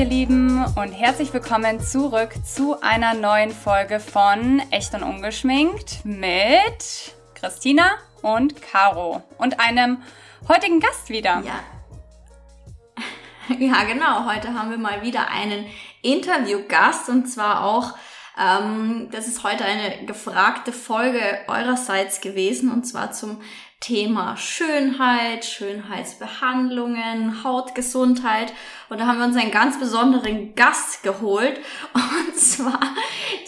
ihr Lieben, und herzlich willkommen zurück zu einer neuen Folge von Echt und Ungeschminkt mit Christina und Caro und einem heutigen Gast wieder. Ja. Ja, genau. Heute haben wir mal wieder einen Interviewgast und zwar auch, ähm, das ist heute eine gefragte Folge eurerseits gewesen und zwar zum Thema Schönheit, Schönheitsbehandlungen, Hautgesundheit. Und da haben wir uns einen ganz besonderen Gast geholt. Und zwar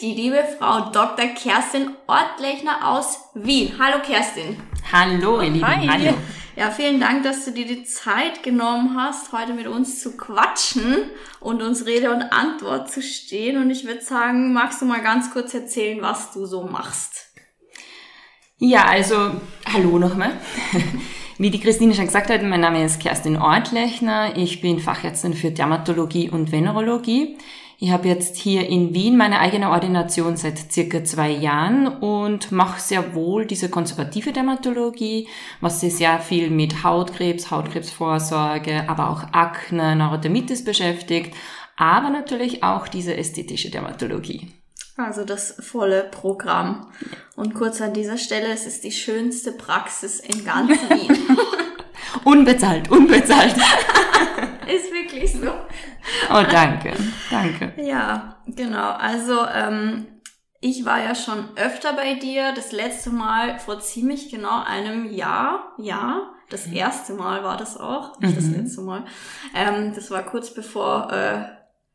die liebe Frau Dr. Kerstin Ortlechner aus Wien. Hallo Kerstin. Hallo, ihr Lieben. Hi. Hallo. Ja, vielen Dank, dass du dir die Zeit genommen hast, heute mit uns zu quatschen und uns Rede und Antwort zu stehen. Und ich würde sagen, magst du mal ganz kurz erzählen, was du so machst? Ja, also hallo nochmal. Wie die Christine schon gesagt hat, mein Name ist Kerstin Ortlechner. Ich bin Fachärztin für Dermatologie und Venerologie. Ich habe jetzt hier in Wien meine eigene Ordination seit circa zwei Jahren und mache sehr wohl diese konservative Dermatologie, was sich sehr viel mit Hautkrebs, Hautkrebsvorsorge, aber auch Akne, Neurodermitis beschäftigt, aber natürlich auch diese ästhetische Dermatologie. Also das volle Programm. Und kurz an dieser Stelle, es ist die schönste Praxis in ganz Wien. Unbezahlt, unbezahlt. ist wirklich so. Oh, danke, danke. Ja, genau. Also ähm, ich war ja schon öfter bei dir. Das letzte Mal vor ziemlich genau einem Jahr. Ja, das erste Mal war das auch, nicht das Mhm. letzte Mal. Ähm, das war kurz bevor äh,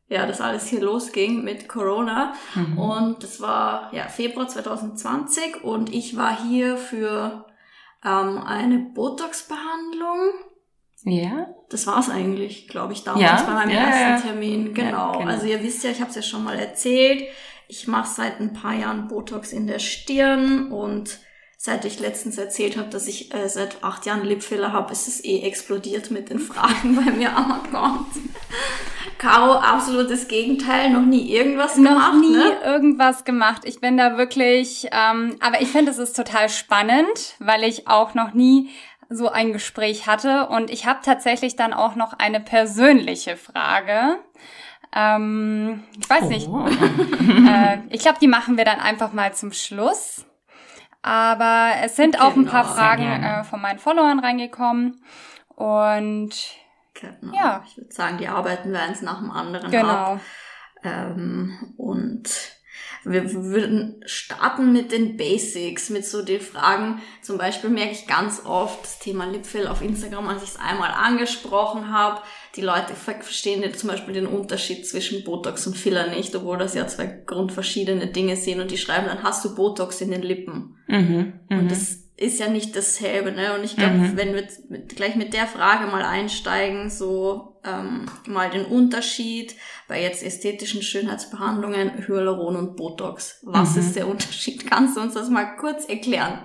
ja das alles hier losging mit Corona. Mhm. Und das war ja Februar 2020 und ich war hier für ähm, eine Botox-Behandlung. Ja, Das war's eigentlich, glaube ich, damals Ja, bei meinem ja, ersten ja. Termin. Genau. genau. Also ihr wisst ja, ich habe es ja schon mal erzählt. Ich mache seit ein paar Jahren Botox in der Stirn und seit ich letztens erzählt habe, dass ich äh, seit acht Jahren Lipfiller habe, ist es eh explodiert mit den Fragen bei mir am Account. Caro, absolutes Gegenteil, noch nie irgendwas gemacht, Noch nie ne? irgendwas gemacht. Ich bin da wirklich, ähm, aber ich finde, es ist total spannend, weil ich auch noch nie so ein Gespräch hatte und ich habe tatsächlich dann auch noch eine persönliche Frage. Ähm, ich weiß nicht, Oh. äh, ich glaube, die machen wir dann einfach mal zum Schluss. Aber es sind auch ein paar Genau. Fragen äh, von meinen Followern reingekommen und Genau. Ja. Ich würde sagen, die arbeiten wir eins nach dem anderen ab. genau. Ähm, und wir würden starten mit den Basics, mit so den Fragen. Zum Beispiel merke ich ganz oft das Thema Lipfill auf Instagram, als ich es einmal angesprochen habe. Die Leute ver- verstehen zum Beispiel den Unterschied zwischen Botox und Filler nicht, obwohl das ja zwei grundverschiedene Dinge sind. Und die schreiben dann, hast du Botox in den Lippen? Mhm. Mhm. Und das ist ja nicht dasselbe, ne? Und ich glaube, Mhm. wenn wir gleich mit der Frage mal einsteigen, so ähm, mal den Unterschied bei jetzt ästhetischen Schönheitsbehandlungen, Hyaluron und Botox. Was Mhm. ist der Unterschied? Kannst du uns das mal kurz erklären?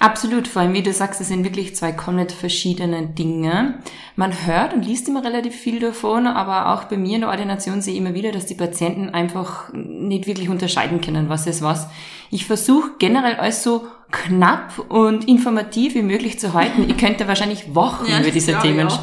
Absolut, vor allem wie du sagst, es sind wirklich zwei komplett verschiedene Dinge. Man hört und liest immer relativ viel davon, aber auch bei mir in der Ordination sehe ich immer wieder, dass die Patienten einfach nicht wirklich unterscheiden können, was ist was. Ich versuche generell alles so knapp und informativ wie möglich zu halten. Ich könnte wahrscheinlich Wochen Ja, über diese Themen auch.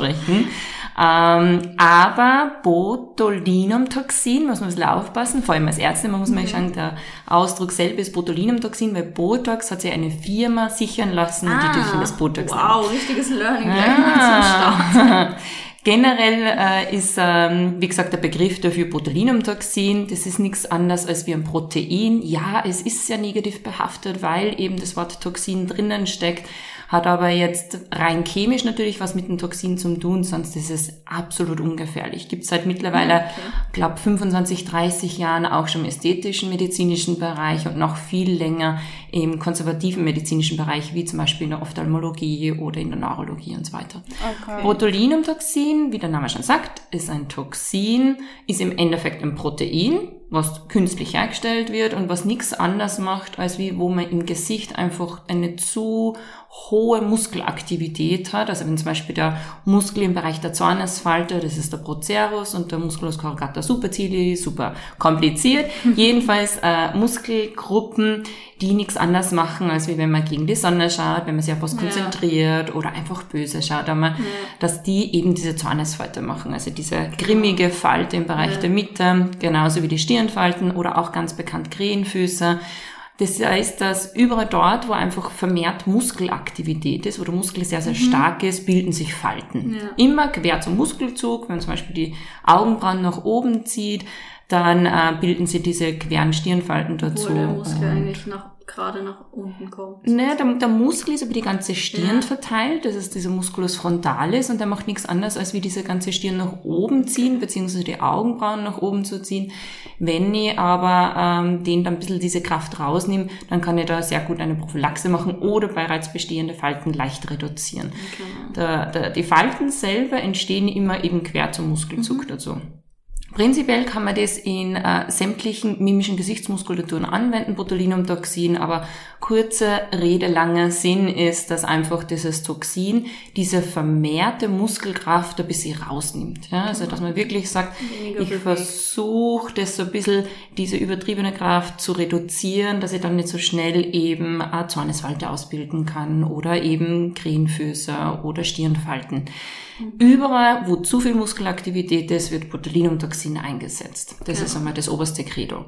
Ähm, aber Botulinumtoxin, muss man ein bisschen aufpassen, vor allem als Ärztin, man muss mal schauen, der Ausdruck selber ist Botulinumtoxin, weil Botox hat sich eine Firma sichern lassen, die dürfen das Botox. Ah, wow, richtiges Learning gleich mal zum Start. Ah. Generell äh, ist, ähm, wie gesagt, der Begriff dafür Botulinumtoxin. Das ist nichts anderes als wie ein Protein. Ja, es ist sehr negativ behaftet, weil eben das Wort Toxin drinnen steckt, hat aber jetzt rein chemisch natürlich was mit dem Toxin zu tun, sonst ist es absolut ungefährlich. Gibt seit mittlerweile, Okay. glaube 25, 30 Jahren auch schon im ästhetischen medizinischen Bereich und noch viel länger im konservativen medizinischen Bereich, wie zum Beispiel in der Ophthalmologie oder in der Neurologie und so weiter. Okay. Botulinumtoxin, wie der Name schon sagt, ist ein Toxin, ist im Endeffekt ein Protein. was künstlich hergestellt wird und was nichts anders macht, als wie wo man im Gesicht einfach eine zu hohe Muskelaktivität hat. Also wenn zum Beispiel der Muskel im Bereich der Zornesfalte, das ist der Procerus und der Musculus corrugata supercilii, super kompliziert. Jedenfalls äh, Muskelgruppen, die nichts anders machen, als wie wenn man gegen die Sonne schaut, wenn man sich auf was ja. konzentriert oder einfach böse schaut, aber ja. dass die eben diese Zornesfalte machen. Also diese grimmige Falte im Bereich ja. der Mitte, genauso wie die Stirnfalten oder auch ganz bekannt Krähenfüße das heißt, dass überall dort, wo einfach vermehrt Muskelaktivität ist, wo der Muskel sehr, sehr mhm. stark ist, bilden sich Falten. Ja. Immer quer zum Muskelzug, wenn man zum Beispiel die Augenbrauen nach oben zieht, dann äh, bilden sie diese queren Stirnfalten dazu. Wo der Muskel eigentlich nach gerade nach unten kommt. Ne, der, der Muskel ist über die ganze Stirn ja. verteilt, das ist dieser Musculus frontalis und der macht nichts anderes, als wie diese ganze Stirn nach oben ziehen, beziehungsweise die Augenbrauen nach oben zu ziehen. Wenn ich aber ähm, den dann ein bisschen diese Kraft rausnehme, dann kann ich da sehr gut eine Prophylaxe machen oder bereits bestehende Falten leicht reduzieren. Okay. Der, der, die Falten selber entstehen immer eben quer zum Muskelzug mhm. dazu. Prinzipiell kann man das in äh, sämtlichen mimischen Gesichtsmuskulaturen anwenden, Botulinumtoxin, aber kurze Rede, langer Sinn ist, dass einfach dieses Toxin diese vermehrte Muskelkraft ein bisschen rausnimmt. Ja? Also dass man wirklich sagt, Weniger ich versuche das so ein bisschen, diese übertriebene Kraft zu reduzieren, dass ich dann nicht so schnell eben eine Zornesfalte ausbilden kann oder eben Krähenfüße oder Stirnfalten. Überall, wo zu viel Muskelaktivität ist, wird Botulinumtoxin eingesetzt. Das ja. ist einmal das oberste Credo.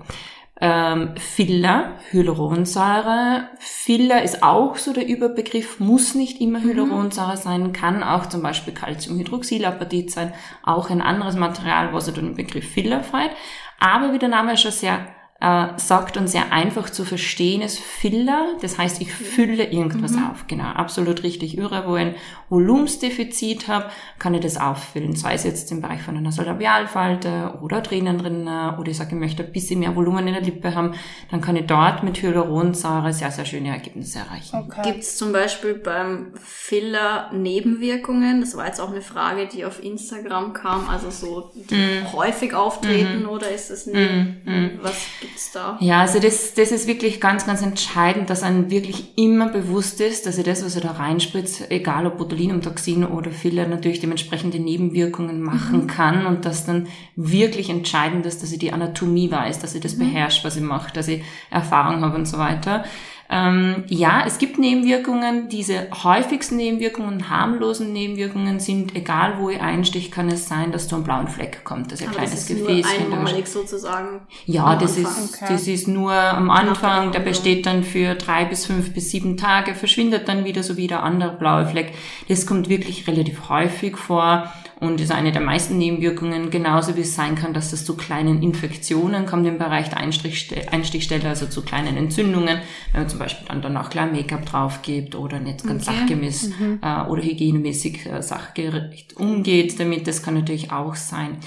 Ähm, Filler, Hyaluronsäure. Filler ist auch so der Überbegriff, muss nicht immer mhm. Hyaluronsäure sein, kann auch zum Beispiel Calciumhydroxylapatit sein, auch ein anderes Material, was er den Begriff Filler freut. Aber wie der Name schon sehr äh, sagt und sehr einfach zu verstehen ist Filler. Das heißt, ich fülle irgendwas mhm. auf. Genau, absolut richtig. Irre, wo ich ein Volumensdefizit habe, kann ich das auffüllen. Sei es jetzt im Bereich von einer Labialfalte oder Tränen drin oder ich sage, ich möchte ein bisschen mehr Volumen in der Lippe haben, dann kann ich dort mit Hyaluronsäure sehr, sehr schöne Ergebnisse erreichen. Okay. Gibt es zum Beispiel beim Filler Nebenwirkungen? Das war jetzt auch eine Frage, die auf Instagram kam. Also so mm. häufig auftreten mm. oder ist es nicht? Mm. Was gibt's da? Ja, also das, das ist wirklich ganz, ganz entscheidend, dass einem wirklich immer bewusst ist, dass ich das, was er da reinspritzt, egal ob Botulinumtoxin oder Filler, natürlich dementsprechende Nebenwirkungen machen mhm. kann und dass dann wirklich entscheidend ist, dass ich die Anatomie weiß, dass ich das mhm. beherrscht, was ich mache, dass ich Erfahrung habe und so weiter. Ähm, ja, es gibt Nebenwirkungen. Diese häufigsten Nebenwirkungen, harmlosen Nebenwirkungen sind, egal wo ich einstich, kann es sein, dass du einen blauen Fleck kommt, dass ein Aber kleines das ist Gefäß nur einmalig sozusagen. Ja, das ist, okay. das ist nur am Anfang, der besteht dann für drei bis fünf bis sieben Tage, verschwindet dann wieder so wie der andere blaue Fleck. Das kommt wirklich relativ häufig vor und ist eine der meisten Nebenwirkungen, genauso wie es sein kann, dass das zu kleinen Infektionen kommt im Bereich der Einstichstelle, also zu kleinen Entzündungen, wenn man zum Beispiel dann danach klar Make-up drauf gibt oder nicht ganz okay. sachgemäß mhm. äh, oder hygienemäßig äh, sachgerecht umgeht damit, das kann natürlich auch sein.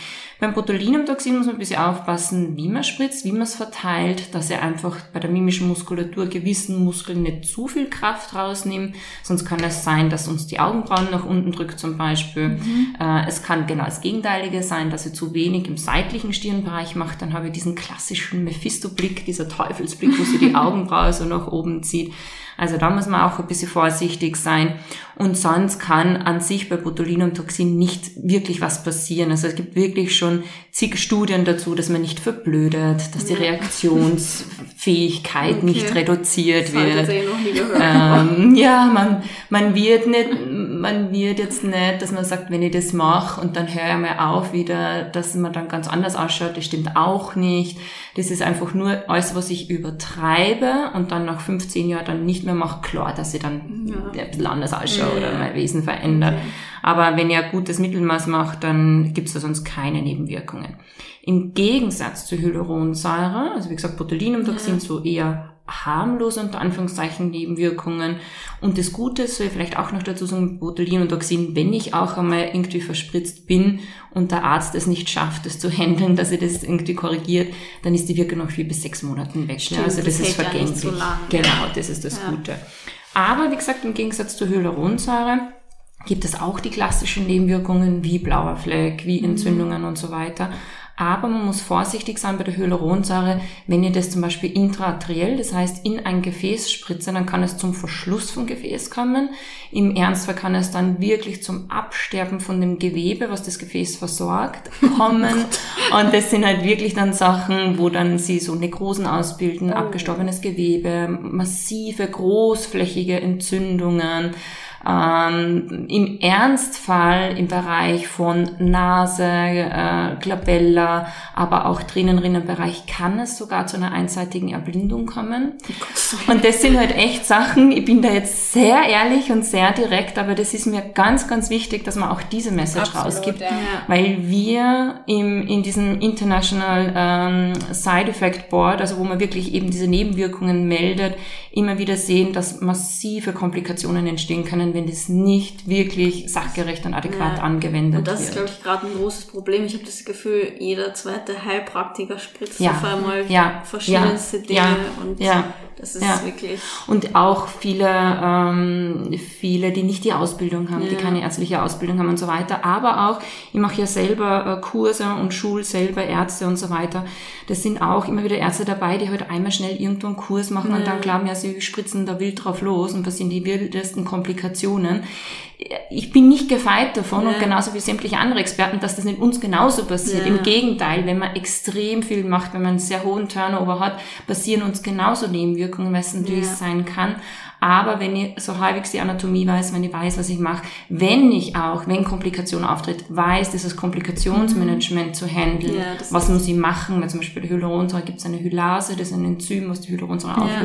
Beim Botulinumtoxin muss man ein bisschen aufpassen, wie man spritzt, wie man es verteilt, dass er einfach bei der mimischen Muskulatur gewissen Muskeln nicht zu viel Kraft rausnimmt, sonst kann es sein, dass uns die Augenbrauen nach unten drückt zum Beispiel. Mhm. Äh, es kann genau das Gegenteilige sein, dass er zu wenig im seitlichen Stirnbereich macht, dann habe ich diesen klassischen Mephisto-Blick, dieser Teufelsblick, wo sie die Augenbraue so nach oben zieht. Also da muss man auch ein bisschen vorsichtig sein. Und sonst kann an sich bei Botulinumtoxin nicht wirklich was passieren. Also es gibt wirklich schon zig Studien dazu, dass man nicht verblödet, dass die Reaktionsfähigkeit okay. nicht reduziert wird. Ähm, ja, man, man wird nicht, man wird jetzt nicht, dass man sagt, wenn ich das mache und dann höre ich mal auf wieder, dass man dann ganz anders ausschaut. Das stimmt auch nicht. Das ist einfach nur alles, was ich übertreibe und dann nach 15 Jahren dann nicht mehr mache, klar, dass ich dann ja. ein bisschen anders ausschaue ja. oder mein Wesen verändert. Okay. Aber wenn ihr gutes Mittelmaß macht, dann gibt es da sonst keine Nebenwirkungen. Im Gegensatz zu Hyaluronsäure, also wie gesagt, Botulinumtoxin ja. so eher harmlose unter Anführungszeichen Nebenwirkungen. Und das Gute soll ich vielleicht auch noch dazu sagen, Botulin und Toxin, wenn ich auch einmal irgendwie verspritzt bin und der Arzt es nicht schafft, das zu handeln, dass er das irgendwie korrigiert, dann ist die Wirkung noch vier bis sechs Monaten weg. Stimmt, also das, das ist vergänglich. Ja so genau, das ist das ja. Gute. Aber wie gesagt, im Gegensatz zur Hyaluronsäure gibt es auch die klassischen Nebenwirkungen wie blauer Fleck, wie mhm. Entzündungen mhm. und so weiter. Aber man muss vorsichtig sein bei der Hyaluronsäure, wenn ihr das zum Beispiel intraarteriell, das heißt in ein Gefäß spritzt, dann kann es zum Verschluss vom Gefäß kommen. Im Ernstfall kann es dann wirklich zum Absterben von dem Gewebe, was das Gefäß versorgt, kommen. Und das sind halt wirklich dann Sachen, wo dann sie so Nekrosen ausbilden, oh. abgestorbenes Gewebe, massive, großflächige Entzündungen. Ähm, Im Ernstfall im Bereich von Nase, äh, Glabella, aber auch Tränenrinnenbereich kann es sogar zu einer einseitigen Erblindung kommen. Und das sind halt echt Sachen, ich bin da jetzt sehr ehrlich und sehr direkt, aber das ist mir ganz, ganz wichtig, dass man auch diese Message Absolut, rausgibt, ja. weil wir im, in diesem International ähm, Side Effect Board, also wo man wirklich eben diese Nebenwirkungen meldet, immer wieder sehen, dass massive Komplikationen entstehen können können, wenn das nicht wirklich sachgerecht und adäquat ja. angewendet wird. Und das wird. ist, glaube ich, gerade ein großes Problem. Ich habe das Gefühl, jeder zweite Heilpraktiker spritzt ja. auf einmal ja. verschiedenste. Dinge und ja. Das ist ja. wirklich. Und auch viele, ähm, viele, die nicht die Ausbildung haben, ja. die keine ärztliche Ausbildung haben und so weiter. Aber auch, ich mache ja selber äh, Kurse und schul selber Ärzte und so weiter. Das sind auch immer wieder Ärzte dabei, die halt einmal schnell irgendwo einen Kurs machen ja. und dann glauben ja, sie spritzen da wild drauf los und passieren die wildesten Komplikationen ich bin nicht gefeit davon ja. und genauso wie sämtliche andere Experten, dass das nicht uns genauso passiert. Ja. Im Gegenteil, wenn man extrem viel macht, wenn man einen sehr hohen Turnover hat, passieren uns genauso Nebenwirkungen, was es natürlich ja. sein kann. Aber wenn ich so halbwegs die Anatomie weiß, wenn ich weiß, was ich mache, wenn ich auch, wenn Komplikation auftritt, weiß, dieses Komplikationsmanagement mhm. zu handeln, ja, was muss ich machen, weil zum Beispiel Hyaluronsäure gibt es eine Hylase, das ist ein Enzym, was die Hyaluronsäure ja.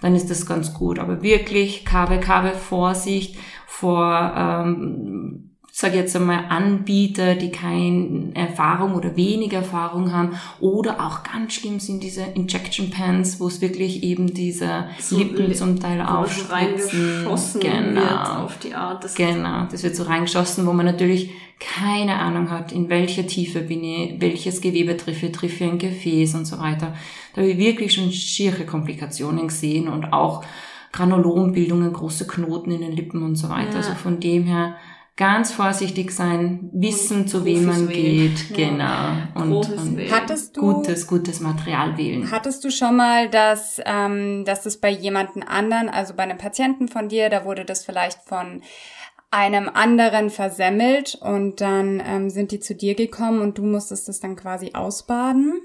Dann ist das ganz gut. Aber wirklich, Kabel, Kabel, Vorsicht vor, ähm, sage jetzt einmal, Anbieter, die keine Erfahrung oder wenig Erfahrung haben. Oder auch ganz schlimm sind diese Injection Pens, wo es wirklich eben diese so Lippen zum Teil aufspritzen. Genau. Auf die Art. Das genau, das wird so reingeschossen, wo man natürlich keine Ahnung hat, in welcher Tiefe bin ich, welches Gewebe treffe, treffe ein Gefäß und so weiter. Da habe ich wirklich schon schiere Komplikationen gesehen und auch Granulombildungen, große Knoten in den Lippen und so weiter. Ja. Also von dem her ganz vorsichtig sein, wissen, zu wem man geht, ja. genau. Und, und hattest du, gutes, gutes Material wählen. Hattest du schon mal, dass, ähm, dass das bei jemanden anderen, also bei einem Patienten von dir, da wurde das vielleicht von einem anderen versemmelt und dann ähm, sind die zu dir gekommen und du musstest das dann quasi ausbaden?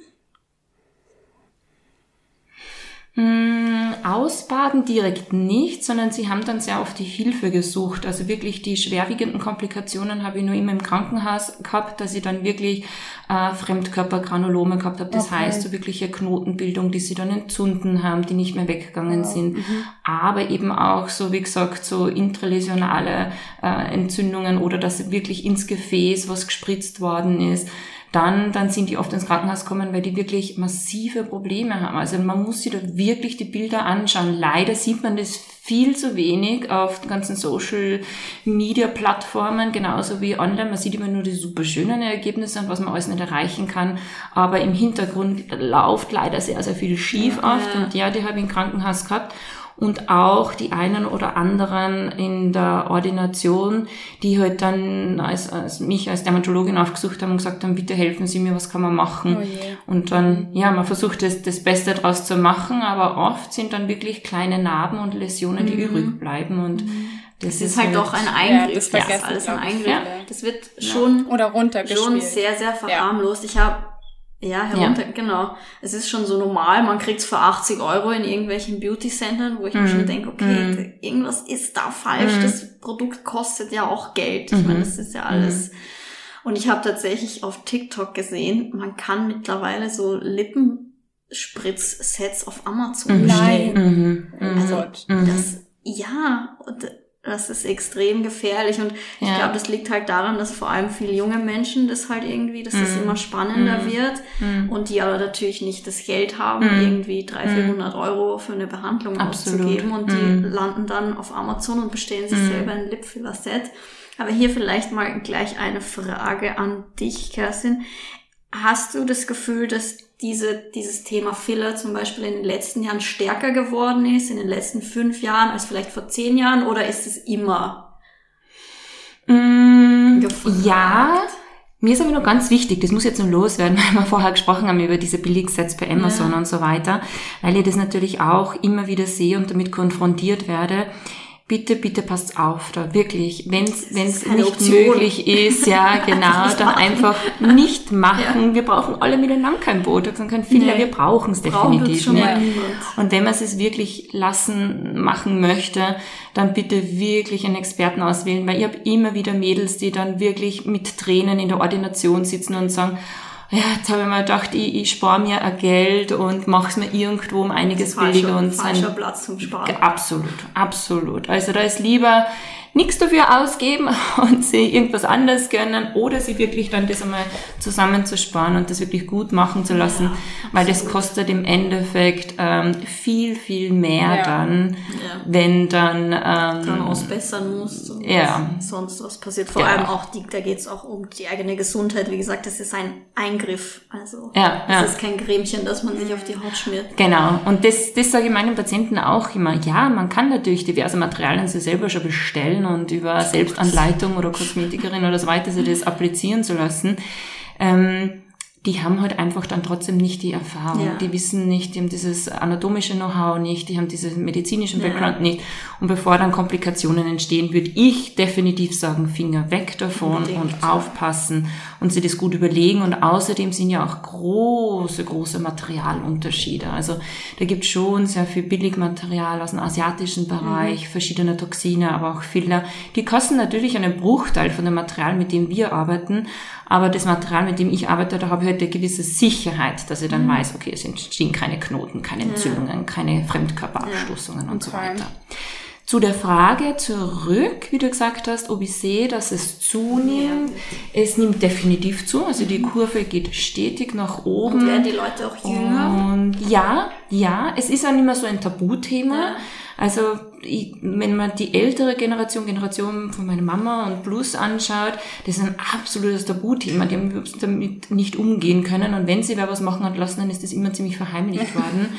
Ausbaden direkt nicht, sondern sie haben dann sehr oft die Hilfe gesucht. Also wirklich die schwerwiegenden Komplikationen habe ich nur immer im Krankenhaus gehabt, dass ich dann wirklich äh, Fremdkörpergranulome gehabt habe. Das okay. heißt, so wirkliche Knotenbildung, die sie dann entzünden haben, die nicht mehr weggegangen wow. sind. Mhm. Aber eben auch so, wie gesagt, so intraläsionale äh, Entzündungen oder dass wirklich ins Gefäß was gespritzt worden ist dann, dann sind die oft ins Krankenhaus kommen, weil die wirklich massive Probleme haben. Also man muss sich da wirklich die Bilder anschauen. Leider sieht man das viel zu wenig auf den ganzen Social Media Plattformen, genauso wie online. Man sieht immer nur die super schönen Ergebnisse und was man alles nicht erreichen kann. Aber im Hintergrund läuft leider sehr, sehr viel schief ja, oft. Und ja, die habe ich im Krankenhaus gehabt und auch die einen oder anderen in der Ordination, die halt dann als, als mich als Dermatologin aufgesucht haben und gesagt haben, bitte helfen Sie mir, was kann man machen? Oh und dann, ja, man versucht das, das Beste daraus zu machen, aber oft sind dann wirklich kleine Narben und Läsionen, die mhm. übrig bleiben und mhm. Das, das ist halt, halt doch ein Eingriff. Ja, das, das ist alles ein Eingriff. Ja. Das wird schon, Oder schon sehr, sehr verharmlost. Ich habe ja, herunter, ja. genau. Es ist schon so normal, man kriegt's für 80 Euro in irgendwelchen Beauty-Centern, wo ich mm. mir schon mhm. denke, okay, mm. irgendwas ist da falsch, mm. das Produkt kostet ja auch Geld. Ich meine, mhm. das ist ja alles. Und ich habe tatsächlich auf TikTok gesehen, man kann mittlerweile so Lippenspritzsets auf Amazon bestellen. Nein. Also, das, ja, und das ist extrem gefährlich und ich ja. glaube, das liegt halt daran, dass vor allem viele junge Menschen das halt irgendwie, dass das immer spannender mm. wird und die aber natürlich nicht das Geld haben, irgendwie 300, 400 mm. Euro für eine Behandlung Absolut. auszugeben und die landen dann auf Amazon und bestellen sich selber ein Lipfiller-Set. Aber hier vielleicht mal gleich eine Frage an dich, Kerstin. Hast du das Gefühl, dass diese, dieses Thema Filler zum Beispiel in den letzten Jahren stärker geworden ist, in den letzten fünf Jahren als vielleicht vor zehn Jahren, oder ist es immer mm, ja, Mir ist aber noch ganz wichtig, das muss jetzt noch loswerden, weil wir vorher gesprochen haben über diese Billigsets bei Amazon ja. und so weiter, weil ich das natürlich auch immer wieder sehe und damit konfrontiert werde bitte, bitte passt auf da, wirklich. Wenn es nicht Option. möglich ist, ja, genau, dann einfach nicht machen. Ja. Wir brauchen alle miteinander kein Botox und kein Filler, nee. wir brauchen es definitiv nicht. Und wenn man es wirklich lassen, machen möchte, dann bitte wirklich einen Experten auswählen, weil ich habe immer wieder Mädels, die dann wirklich mit Tränen in der Ordination sitzen und sagen, ja, jetzt habe ich mir gedacht, ich, ich spare mir ein Geld und mache es mir irgendwo um einiges billiger und sein. Platz zum Sparen. Absolut, absolut. Also da ist lieber nichts dafür ausgeben und sie irgendwas anderes gönnen oder sie wirklich dann das einmal zusammenzusparen und das wirklich gut machen zu lassen, ja, weil das kostet im Endeffekt ähm, viel, viel mehr ja. dann, ja. wenn dann... Ähm, dann ausbessern musst und ja. sonst was passiert. Vor allem auch, die, da geht es auch um die eigene Gesundheit. Wie gesagt, das ist ein Eingriff. Also ja, das ist kein Cremchen, das man sich auf die Haut schmiert. Genau. Und das, das sage ich meinen Patienten auch immer. Ja, man kann natürlich diverse Materialien sich selber schon bestellen können und über Selbstanleitung oder Kosmetikerin oder so weiter sie das applizieren zu lassen. Ähm, die haben halt einfach dann trotzdem nicht die Erfahrung. Ja. Die wissen nicht, die haben dieses anatomische Know-how nicht, die haben diesen medizinischen Background ja. nicht. Und bevor dann Komplikationen entstehen, würde ich definitiv sagen, Finger weg davon Unbedingt. und aufpassen und sie das gut überlegen. Und außerdem sind ja auch große, große Materialunterschiede. Also da gibt schon sehr viel Billigmaterial aus dem asiatischen Bereich, mhm. verschiedene Toxine, aber auch Filler. Die kosten natürlich einen Bruchteil von dem Material, mit dem wir arbeiten. Aber das Material, mit dem ich arbeite, da habe ich halt eine gewisse Sicherheit, dass ich dann mhm. weiß, okay, es entstehen keine Knoten, keine Entzündungen, keine Fremdkörperabstoßungen ja. und so weiter. Zu der Frage zurück, wie du gesagt hast, ob ich sehe, dass es zunimmt. Es nimmt definitiv zu, also die mhm. Kurve geht stetig nach oben. Und werden die Leute auch jünger? Und ja, ja, es ist auch nicht mehr so ein Tabuthema. Ja. Also ich, wenn man die ältere Generation, Generation von meiner Mama und Plus anschaut, das ist ein absolutes Tabuthema. Die haben damit nicht umgehen können. Und wenn sie wer was machen hat lassen, dann ist das immer ziemlich verheimlicht worden.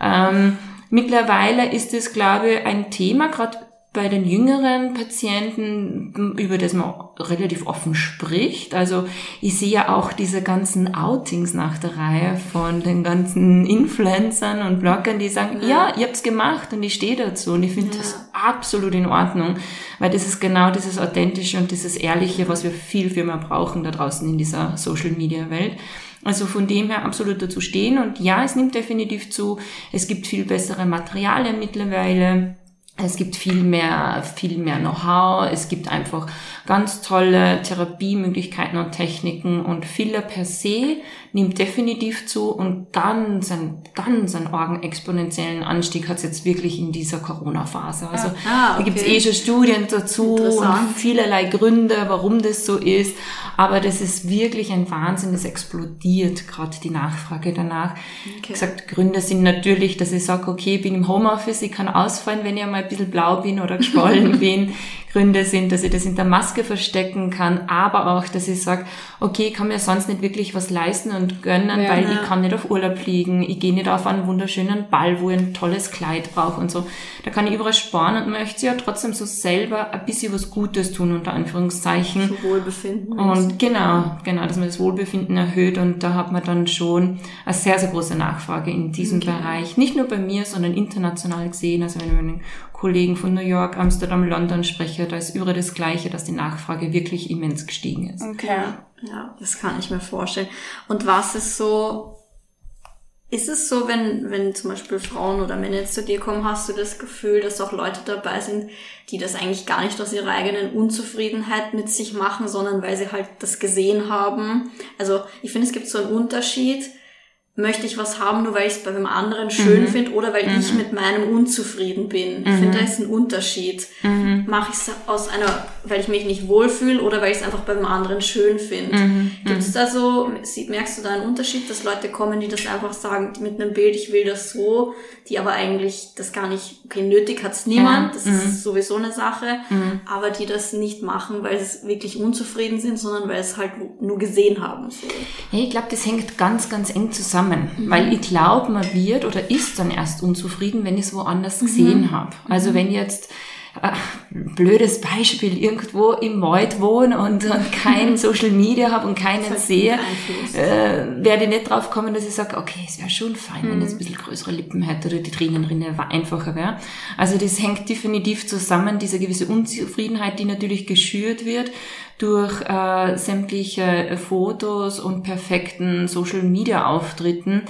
ähm, mittlerweile ist es, glaube ich, ein Thema, gerade bei den jüngeren Patienten, über das man relativ offen spricht. Also ich sehe ja auch diese ganzen Outings nach der Reihe von den ganzen Influencern und Bloggern, die sagen, ja, ja ihr habt's gemacht und ich stehe dazu. Und ich finde ja. das absolut in Ordnung, weil das ist genau dieses Authentische und dieses Ehrliche, was wir viel, viel mehr brauchen da draußen in dieser Social-Media-Welt. Also von dem her absolut dazu stehen. Und ja, es nimmt definitiv zu. Es gibt viel bessere Materialien mittlerweile. Es gibt viel mehr, viel mehr Know-how. Es gibt einfach ganz tolle Therapiemöglichkeiten und Techniken und Filler per se nimmt definitiv zu und ganz ein, ganz einen argen exponentiellen Anstieg hat es jetzt wirklich in dieser Corona-Phase. Also ah, okay. da gibt es eh schon Studien dazu und vielerlei Gründe, warum das so ist. Aber das ist wirklich ein Wahnsinn, es explodiert gerade die Nachfrage danach. Okay. Wie gesagt, Gründe sind natürlich, dass ich sage, okay, ich bin im Homeoffice, ich kann ausfallen, wenn ich mal ein bisschen blau bin oder geschwollen bin. Gründe sind, dass ich das in der Maske verstecken kann, aber auch, dass ich sage, okay, ich kann mir sonst nicht wirklich was leisten und gönnen, ja, weil ja. ich kann nicht auf Urlaub fliegen, ich gehe nicht auf einen wunderschönen Ball, wo ich ein tolles Kleid brauche und so. Da kann ich überall sparen und möchte ja trotzdem so selber ein bisschen was Gutes tun, unter Anführungszeichen. So Wohlbefinden. Und genau, genau, dass man das Wohlbefinden erhöht und da hat man dann schon eine sehr, sehr große Nachfrage in diesem okay. Bereich. Nicht nur bei mir, sondern international gesehen. Also wenn mit Kollegen von New York, Amsterdam, London spreche, da ist über das Gleiche, dass die Nachfrage wirklich immens gestiegen ist. Okay. Ja, das kann ich mir vorstellen. Und was ist so, ist es so, wenn, wenn zum Beispiel Frauen oder Männer zu dir kommen, hast du das Gefühl, dass auch Leute dabei sind, die das eigentlich gar nicht aus ihrer eigenen Unzufriedenheit mit sich machen, sondern weil sie halt das gesehen haben? Also ich finde, es gibt so einen Unterschied möchte ich was haben, nur weil ich es bei einem anderen schön mhm. finde oder weil mhm. ich mit meinem unzufrieden bin. Mhm. Ich finde, da ist ein Unterschied. Mhm. Mache ich es aus einer, weil ich mich nicht wohlfühle oder weil ich es einfach beim anderen schön finde. Mhm. Gibt es da so, merkst du da einen Unterschied, dass Leute kommen, die das einfach sagen mit einem Bild, ich will das so, die aber eigentlich das gar nicht, okay, nötig hat's niemand, das ist mhm. sowieso eine Sache, aber die das nicht machen, weil sie wirklich unzufrieden sind, sondern weil es halt nur gesehen haben. So. Ja, ich glaube, das hängt ganz, ganz eng zusammen mhm. weil ich glaube, man wird oder ist dann erst unzufrieden, wenn ich es woanders mhm. gesehen habe. Also wenn jetzt äh, blödes Beispiel, irgendwo im Wald wohne und, und kein Social Media habe und keinen sehe, äh, werde ich nicht drauf kommen, dass ich sage, okay, es wäre schon fein, mhm. wenn jetzt ein bisschen größere Lippen hätte oder die Tränenrinne einfacher wäre. Also das hängt definitiv zusammen, diese gewisse Unzufriedenheit, die natürlich geschürt wird durch äh, sämtliche Fotos und perfekten Social-Media-Auftritten,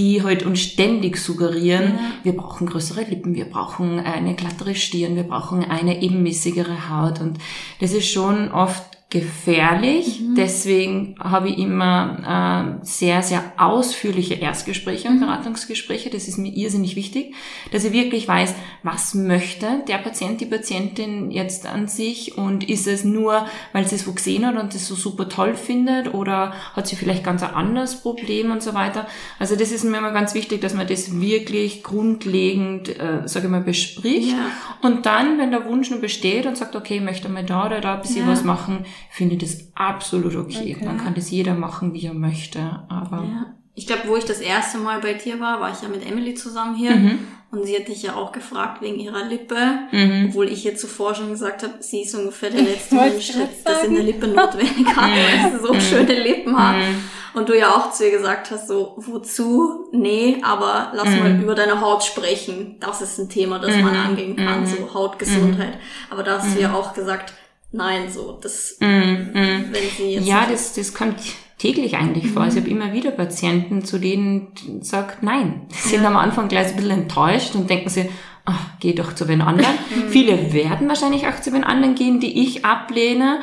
die halt uns ständig suggerieren, ja. wir brauchen größere Lippen, wir brauchen eine glattere Stirn, wir brauchen eine ebenmäßigere Haut. Und das ist schon oft gefährlich. Mhm. Deswegen habe ich immer äh, sehr, sehr ausführliche Erstgespräche und mhm. Beratungsgespräche. Das ist mir irrsinnig wichtig, dass ich wirklich weiß, was möchte der Patient, die Patientin jetzt an sich und ist es nur, weil sie es wo gesehen hat und das so super toll findet oder hat sie vielleicht ganz ein anderes Problem und so weiter. Also das ist mir immer ganz wichtig, dass man das wirklich grundlegend, äh, sage ich mal, bespricht. Ja. Und dann, wenn der Wunsch nur besteht und sagt, okay, ich möchte mal da oder da ein bisschen ja. was machen, finde ich das absolut okay. okay. Man kann das jeder machen, wie er möchte. Aber ja. Ich glaube, wo ich das erste Mal bei dir war, war ich ja mit Emily zusammen hier. Mhm. Und sie hat dich ja auch gefragt wegen ihrer Lippe, mhm. obwohl ich ihr zuvor schon gesagt habe, sie ist ungefähr der letzte Mensch, dass sie eine Lippe notwendig hat, weil sie so mhm. schöne Lippen hat. Mhm. Und du ja auch zu ihr gesagt hast, so, wozu? Nee, aber lass mal mhm. über deine Haut sprechen. Das ist ein Thema, das man angehen kann, so Hautgesundheit. Aber da hast du ja auch gesagt, nein, so, das, mm, mm. wenn sie jetzt. Ja, das, das kommt täglich eigentlich mhm. vor. Ich habe immer wieder Patienten, zu denen sagt nein. Sie sind am Anfang gleich ein bisschen enttäuscht und denken sich, ach, geh doch zu den anderen. Mhm. Viele werden wahrscheinlich auch zu den anderen gehen, die ich ablehne.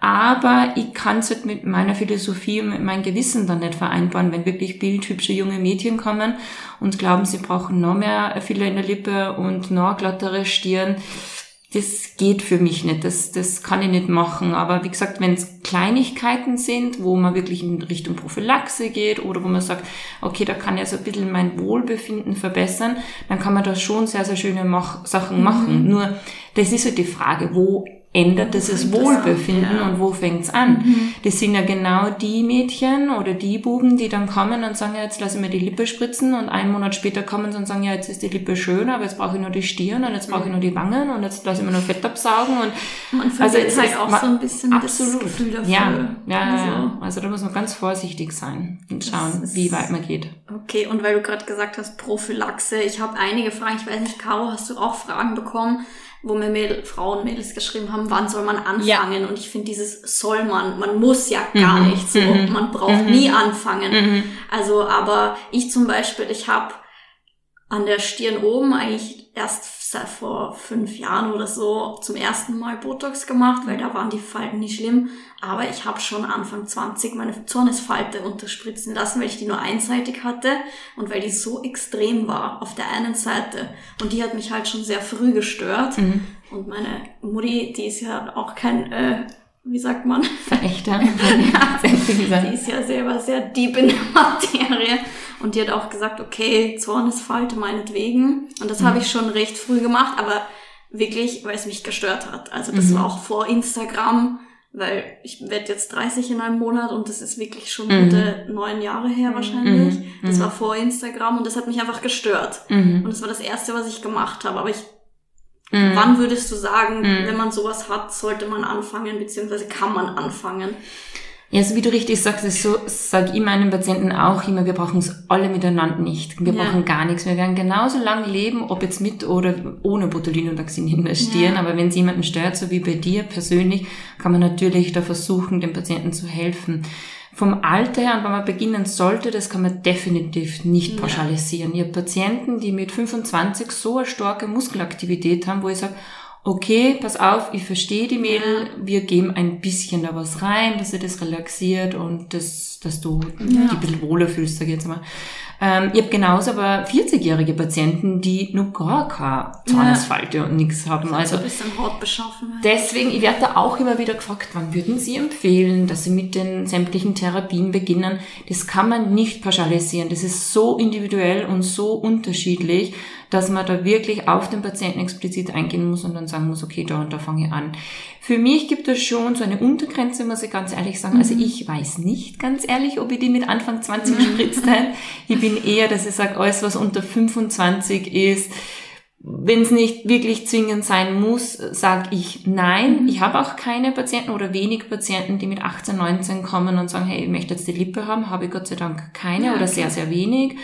Aber ich kann es halt mit meiner Philosophie und mit meinem Gewissen dann nicht vereinbaren, wenn wirklich bildhübsche junge Mädchen kommen und glauben, sie brauchen noch mehr Filler in der Lippe und noch glattere Stirn das geht für mich nicht, das, das kann ich nicht machen. Aber wie gesagt, wenn es Kleinigkeiten sind, wo man wirklich in Richtung Prophylaxe geht oder wo man sagt, okay, da kann ja so ein bisschen mein Wohlbefinden verbessern, dann kann man da schon sehr, sehr schöne Mach Sachen mhm. machen. Nur, das ist halt die Frage, wo ändert es das Wohlbefinden ja. und wo fängt's an? Mhm. Das sind ja genau die Mädchen oder die Buben, die dann kommen und sagen, ja, jetzt lassen wir die Lippe spritzen und einen Monat später kommen sie und sagen, ja, jetzt ist die Lippe schön, aber jetzt brauche ich nur die Stirn und jetzt brauche ich nur die Wangen und jetzt lasse ich mir nur Fett absaugen und man also es halt auch so ein bisschen absolut. das Gefühl dafür. Ja, ja, also. ja, also da muss man ganz vorsichtig sein und schauen, wie weit man geht. Okay, und weil du gerade gesagt hast, Prophylaxe, ich habe einige Fragen, ich weiß nicht, Caro, hast du auch Fragen bekommen? Wo mir Mädel, Frauen, Mädels geschrieben haben, wann soll man anfangen? Ja. Und ich finde dieses soll man, man muss ja gar mhm. nicht so, mhm. man braucht mhm. nie anfangen. Mhm. Also, aber ich zum Beispiel, ich habe an der Stirn oben eigentlich erst seit vor fünf Jahren oder so zum ersten Mal Botox gemacht, weil da waren die Falten nicht schlimm. Aber ich habe schon Anfang 20 meine Zornesfalte unterspritzen lassen, weil ich die nur einseitig hatte und weil die so extrem war auf der einen Seite. Und die hat mich halt schon sehr früh gestört. Mhm. Und meine Mutti, die ist ja auch kein, äh, wie sagt man? Verächter. ja, die ist ja selber sehr deep in der Materie. Und die hat auch gesagt, okay, Zornesfalte meinetwegen. Und das mhm. habe ich schon recht früh gemacht, aber wirklich, weil es mich gestört hat. Also das mhm. war auch vor Instagram, weil ich werde jetzt 30 in einem Monat und das ist wirklich schon mhm. gute neun Jahre her mhm. wahrscheinlich. Mhm. Das war vor Instagram und das hat mich einfach gestört. Mhm. Und das war das Erste, was ich gemacht habe. Aber ich Wann würdest du sagen, wenn man sowas hat, sollte man anfangen, beziehungsweise kann man anfangen? Ja, so wie du richtig sagst, so sage ich meinen Patienten auch immer, wir brauchen es alle miteinander nicht. Wir ja. brauchen gar nichts. Wir werden genauso lange leben, ob jetzt mit oder ohne Botulinumtoxin in der Stirn. Ja. Aber wenn es jemanden stört, so wie bei dir persönlich, kann man natürlich da versuchen, dem Patienten zu helfen. Vom Alter her, und wenn man beginnen sollte, das kann man definitiv nicht pauschalisieren. Ja. Ich habe Patienten, die mit 25 so eine starke Muskelaktivität haben, wo ich sage, okay, pass auf, ich verstehe die Mädel, wir geben ein bisschen da was rein, dass sie das relaxiert und das, dass du ja. dich ein bisschen wohler fühlst, sag ich jetzt mal. Ähm, ich habe genauso aber 40-jährige Patienten, die nur gar keine Zahnausfalte ja. und nichts haben. Also, ein bisschen Hautbeschaffenheit. Deswegen, ich werde da auch immer wieder gefragt, wann würden Sie empfehlen, dass Sie mit den sämtlichen Therapien beginnen? Das kann man nicht pauschalisieren. Das ist so individuell und so unterschiedlich dass man da wirklich auf den Patienten explizit eingehen muss und dann sagen muss, okay, da und da fange ich an. Für mich gibt es schon so eine Untergrenze, muss ich ganz ehrlich sagen. Also mhm. ich weiß nicht ganz ehrlich, ob ich die mit Anfang 20 spritzt. Ich bin eher, dass ich sage, alles, was unter 25 ist, wenn es nicht wirklich zwingend sein muss, sage ich nein. Mhm. Ich habe auch keine Patienten oder wenig Patienten, die mit 18, 19 kommen und sagen, hey, ich möchte jetzt die Lippe haben, habe ich Gott sei Dank keine ja, oder okay. sehr, sehr wenig.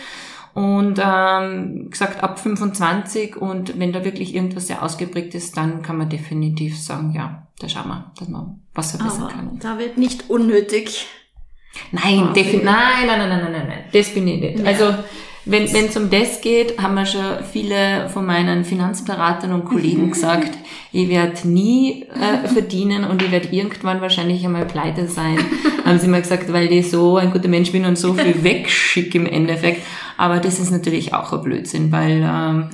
Und ähm, gesagt, ab 25 und wenn da wirklich irgendwas sehr ausgeprägt ist, dann kann man definitiv sagen, ja, da schauen wir, dass man was verbessern Aber kann. Da wird nicht unnötig. Nein, definitiv. Nein, nein, nein, nein, nein, nein. Das bin ich nicht. Ja. Also wenn es um das geht, haben mir schon viele von meinen Finanzberatern und Kollegen gesagt, ich werde nie äh, verdienen und ich werde irgendwann wahrscheinlich einmal pleite sein. haben sie mir gesagt, weil ich so ein guter Mensch bin und so viel wegschicke im Endeffekt. Aber das ist natürlich auch ein Blödsinn, weil ähm,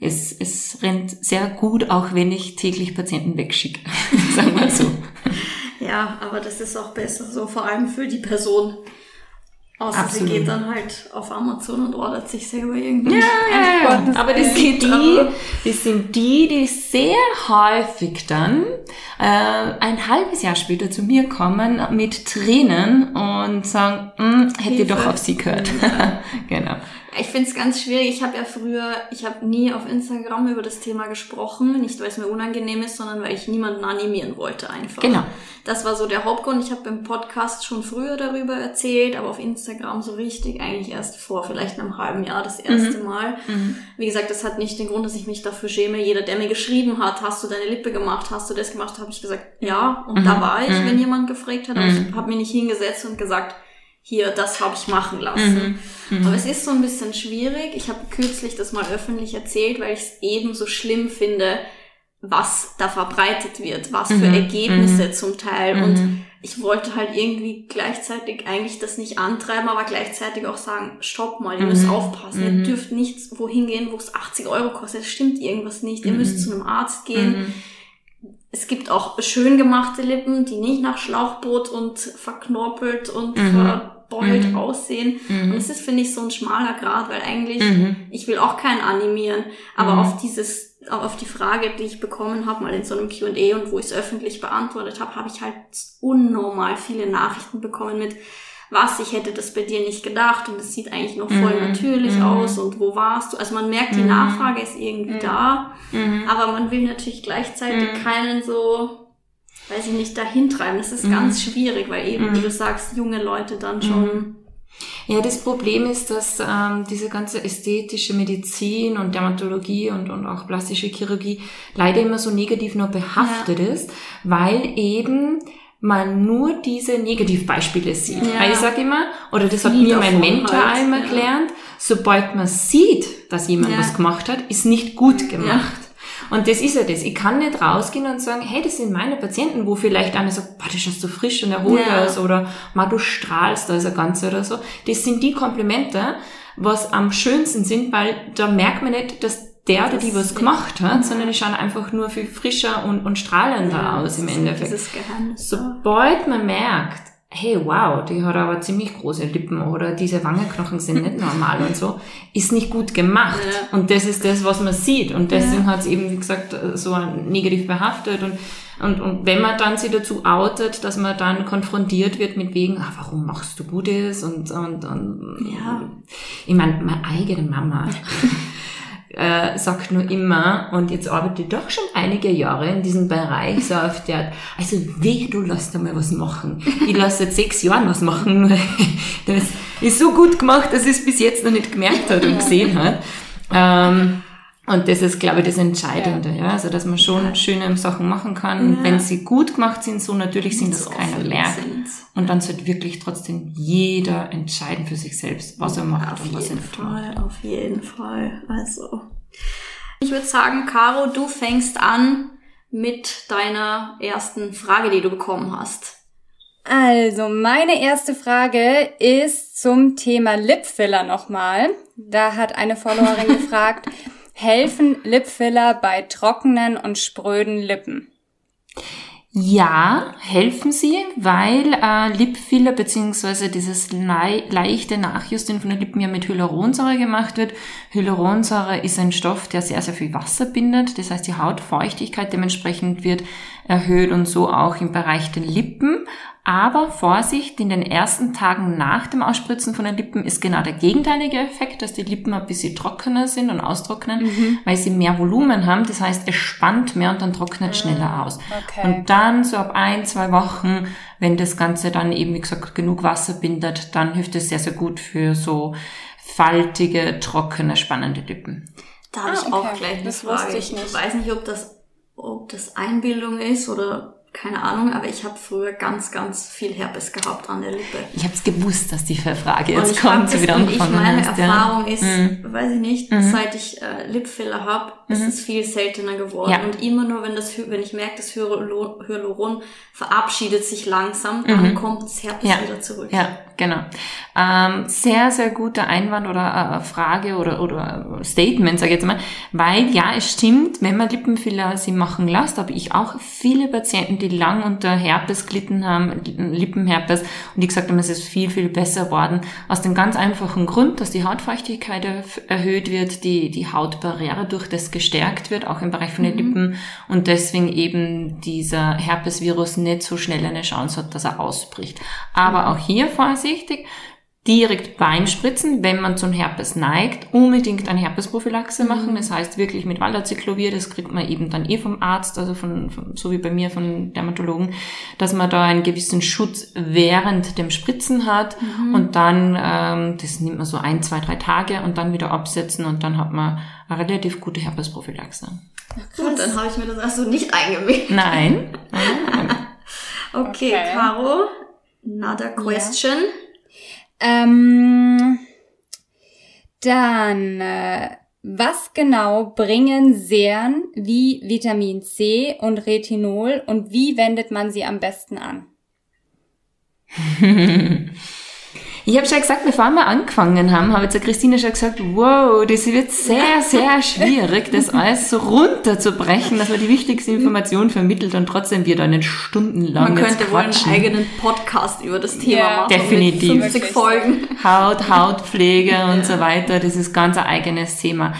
es, es rennt sehr gut, auch wenn ich täglich Patienten wegschicke. Sagen wir so. Ja, aber das ist auch besser, so vor allem für die Person. Außer Absolut. sie geht dann halt auf Amazon und ordert sich selber irgendwie. Ja, ja, ja. Aber das sind die, das sind die, die sehr häufig dann äh, ein halbes Jahr später zu mir kommen mit Tränen und sagen, hm, hätte Hilfe. doch auf sie gehört. Genau. Ich finde es ganz schwierig. Ich habe ja früher, ich habe nie auf Instagram über das Thema gesprochen, nicht weil es mir unangenehm ist, sondern weil ich niemanden animieren wollte einfach. Genau. Das war so der Hauptgrund. Ich habe im Podcast schon früher darüber erzählt, aber auf Instagram so richtig eigentlich erst vor vielleicht einem halben Jahr das erste mhm. Mal. Mhm. Wie gesagt, das hat nicht den Grund, dass ich mich dafür schäme. Jeder, der mir geschrieben hat, hast du deine Lippe gemacht, hast du das gemacht, habe ich gesagt, ja. Und mhm. da war ich, mhm. wenn jemand gefragt hat, aber ich mhm. habe mir nicht hingesetzt und gesagt, hier, das habe ich machen lassen. Mhm. Mhm. Aber es ist so ein bisschen schwierig. Ich habe kürzlich das mal öffentlich erzählt, weil ich es eben so schlimm finde, was da verbreitet wird, was mhm. für Ergebnisse mhm. zum Teil. Und mhm. ich wollte halt irgendwie gleichzeitig eigentlich das nicht antreiben, aber gleichzeitig auch sagen, stopp mal, ihr müsst mhm. aufpassen. Ihr dürft nicht wohin gehen, wo es 80 Euro kostet. Es stimmt irgendwas nicht. Ihr müsst zu einem Arzt gehen. Es gibt auch schön gemachte Lippen, die nicht nach Schlauchboot und verknorpelt und verbeult mhm. aussehen. Mhm. Und es ist, finde ich, so ein schmaler Grad, weil eigentlich, mhm. ich will auch keinen animieren, aber auf dieses auf die Frage, die ich bekommen habe, mal in so einem Q&A und wo ich es öffentlich beantwortet habe, habe ich halt unnormal viele Nachrichten bekommen mit, was, ich hätte das bei dir nicht gedacht und es sieht eigentlich noch voll mhm. natürlich mhm. aus und wo warst du? Also man merkt, die mhm. Nachfrage ist irgendwie mhm. da, mhm. aber man will natürlich gleichzeitig mhm. keinen so, weiß ich nicht, dahin treiben. Das ist ganz schwierig, weil eben, wie du sagst, junge Leute dann schon ja, das Problem ist, dass ähm, diese ganze ästhetische Medizin und Dermatologie und, und auch plastische Chirurgie leider immer so negativ nur behaftet ja. ist, weil eben man nur diese Negativbeispiele sieht. Ja. Ich sage immer, oder das hat mir mein Mentor halt, einmal ja. gelernt, sobald man sieht, dass jemand ja. was gemacht hat, ist nicht gut gemacht. Und das ist ja das. Ich kann nicht rausgehen und sagen, hey, das sind meine Patienten, wo vielleicht einer sagt, boah, das schaust so frisch und erholt ja. aus oder ma, du strahlst ein Ganze oder so. Das sind die Komplimente, was am schönsten sind, weil da merkt man nicht, dass der oder die was gemacht hat, sondern die schauen einfach nur viel frischer und, und strahlender ja, aus im Endeffekt. Sobald man merkt, hey, wow, die hat aber ziemlich große Lippen oder diese Wangenknochen sind nicht normal und so, ist nicht gut gemacht. Ja. Und das ist das, was man sieht. Und deswegen ja. hat es eben, wie gesagt, so negativ behaftet. Und, und, und wenn man dann sie dazu outet, dass man dann konfrontiert wird mit wegen, ah, warum machst du Gutes? Und, und, und ja. ich meine, meine eigene Mama. äh, sagt nur immer, und jetzt arbeite ich doch schon einige Jahre in diesem Bereich, so auf der, also weh, du lässt einmal was machen. Ich lasse seit sechs Jahren was machen. Das ist so gut gemacht, dass es bis jetzt noch nicht gemerkt hat und gesehen hat. Ähm, und das ist, glaube ich, das Entscheidende, ja. ja? Also, dass man schon ja. schöne Sachen machen kann. Ja. Wenn sie gut gemacht sind, so natürlich sind, das keiner merkt. Und dann sollte wirklich trotzdem jeder entscheiden für sich selbst, was er macht auf und was er nicht Fall, macht. Auf jeden Fall. Also, ich würde sagen, Caro, du fängst an mit deiner ersten Frage, die du bekommen hast. Also, meine erste Frage ist zum Thema Lipfiller nochmal. Da hat eine Followerin gefragt, Helfen Lipfiller bei trockenen und spröden Lippen? Ja, helfen sie, weil äh, Lipfiller beziehungsweise dieses le leichte Nachjustieren von den Lippen ja mit Hyaluronsäure gemacht wird. Hyaluronsäure ist ein Stoff, der sehr, sehr viel Wasser bindet. Das heißt, die Hautfeuchtigkeit dementsprechend wird erhöht und so auch im Bereich der Lippen. Aber Vorsicht, in den ersten Tagen nach dem Ausspritzen von den Lippen ist genau der gegenteilige Effekt, dass die Lippen ein bisschen trockener sind und austrocknen, mhm. weil sie mehr Volumen haben. Das heißt, es spannt mehr und dann trocknet mhm. schneller aus. Okay. Und dann so ab ein, zwei Wochen, wenn das Ganze dann eben, wie gesagt, genug Wasser bindet, dann hilft es sehr, sehr gut für so faltige, trockene, spannende Lippen. Da habe ah, ich okay. auch gleich eine das Frage. Ich, ich weiß nicht, ob das, ob das Einbildung ist oder keine Ahnung, aber ich habe früher ganz, ganz viel Herpes gehabt an der Lippe. Ich habe es gewusst, dass die Frage jetzt kommt, so wieder angefangen ich Meine hast, Erfahrung ja. ist, mhm. weiß ich nicht, mhm. seit ich äh, Lipfiller habe, mhm. ist es viel seltener geworden. Ja. Und immer nur, wenn das, wenn ich merke, das Hyaluron verabschiedet sich langsam, dann mhm. kommt das Herpes ja. wieder zurück. Ja, genau. Ähm, sehr, sehr guter Einwand oder äh, Frage oder, oder Statement, sage ich jetzt mal, weil ja, es stimmt, wenn man Lippenfiller sie machen lässt, habe ich auch viele Patienten, die lang unter Herpes glitten haben, Lippenherpes, und die gesagt haben, es ist viel, viel besser worden, aus dem ganz einfachen Grund, dass die Hautfeuchtigkeit erhöht wird, die, die Hautbarriere durch das gestärkt wird, auch im Bereich von den mhm. Lippen, und deswegen eben dieser Herpesvirus nicht so schnell eine Chance hat, dass er ausbricht. Aber mhm. auch hier vorsichtig, direkt beim Spritzen, wenn man zum Herpes neigt, unbedingt eine Herpesprophylaxe mhm. machen. Das heißt wirklich mit Valaciclovir, das kriegt man eben dann eh vom Arzt, also von, von, so wie bei mir von Dermatologen, dass man da einen gewissen Schutz während dem Spritzen hat mhm. und dann, ähm, das nimmt man so ein, zwei, drei Tage und dann wieder absetzen und dann hat man eine relativ gute Herpesprophylaxe. Gut, dann habe ich mir das also nicht eingebildet. Nein. okay, okay, Caro, another question. Ja. Ähm, dann, äh, was genau bringen Seren wie Vitamin C und Retinol und wie wendet man sie am besten an? Ich habe schon gesagt, bevor wir angefangen haben, habe jetzt der Christine schon gesagt, wow, das wird sehr, sehr schwierig, das alles so runterzubrechen, dass man die wichtigste Information vermittelt und trotzdem wir da nicht stundenlang Man könnte wohl einen eigenen Podcast über das Thema ja, machen. Definitiv. 50 Folgen. Haut, Hautpflege und so weiter, das ist ganz ein eigenes Thema.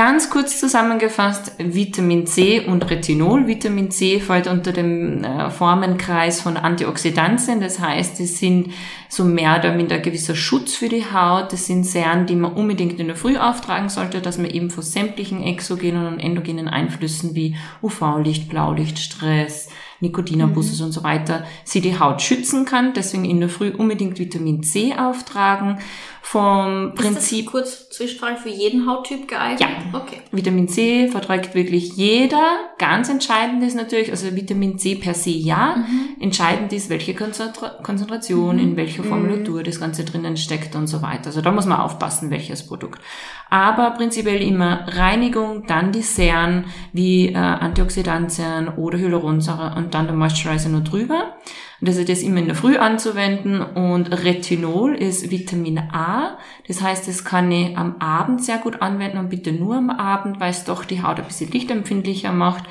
Ganz kurz zusammengefasst, Vitamin C und Retinol. Vitamin C fällt unter dem äh, Formenkreis von Antioxidantien. Das heißt, es sind so mehr oder minder ein gewisser Schutz für die Haut. Das sind Serien, die man unbedingt in der Früh auftragen sollte, dass man eben vor sämtlichen exogenen und endogenen Einflüssen wie UV-Licht, Blaulicht, Stress, Nikotinabusses mhm. und so weiter, sie die Haut schützen kann. Deswegen in der Früh unbedingt Vitamin C auftragen vom Prinzip. Ist das kurz Zwischenfrage für jeden Hauttyp geeignet? Ja. Okay. Vitamin C verträgt wirklich jeder. Ganz entscheidend ist natürlich, also Vitamin C per se ja. Mhm. Entscheidend ist, welche Konzentration, mhm. in welcher Formulatur mhm. das Ganze drinnen steckt und so weiter. Also da muss man aufpassen, welches Produkt. Aber prinzipiell immer Reinigung, dann die Seren wie äh, Antioxidantien oder Hyaluronsäure und dann der Moisturizer nur drüber. Und das ist das immer in der Früh anzuwenden. Und Retinol ist Vitamin A. Das heißt, das kann ich am Abend sehr gut anwenden und bitte nur am Abend, weil es doch die Haut ein bisschen lichtempfindlicher macht.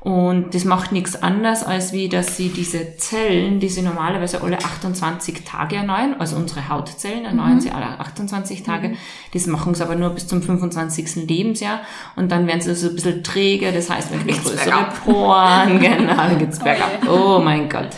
Und das macht nichts anderes, als wie, dass sie diese Zellen, die sie normalerweise alle 28 Tage erneuern, also unsere Hautzellen erneuern mhm. sie alle 28 Tage, mhm. das machen sie aber nur bis zum 25. Lebensjahr und dann werden sie so ein bisschen träger, das heißt, man kriegt größere Poren, genau, dann geht's bergab. Oh mein Gott.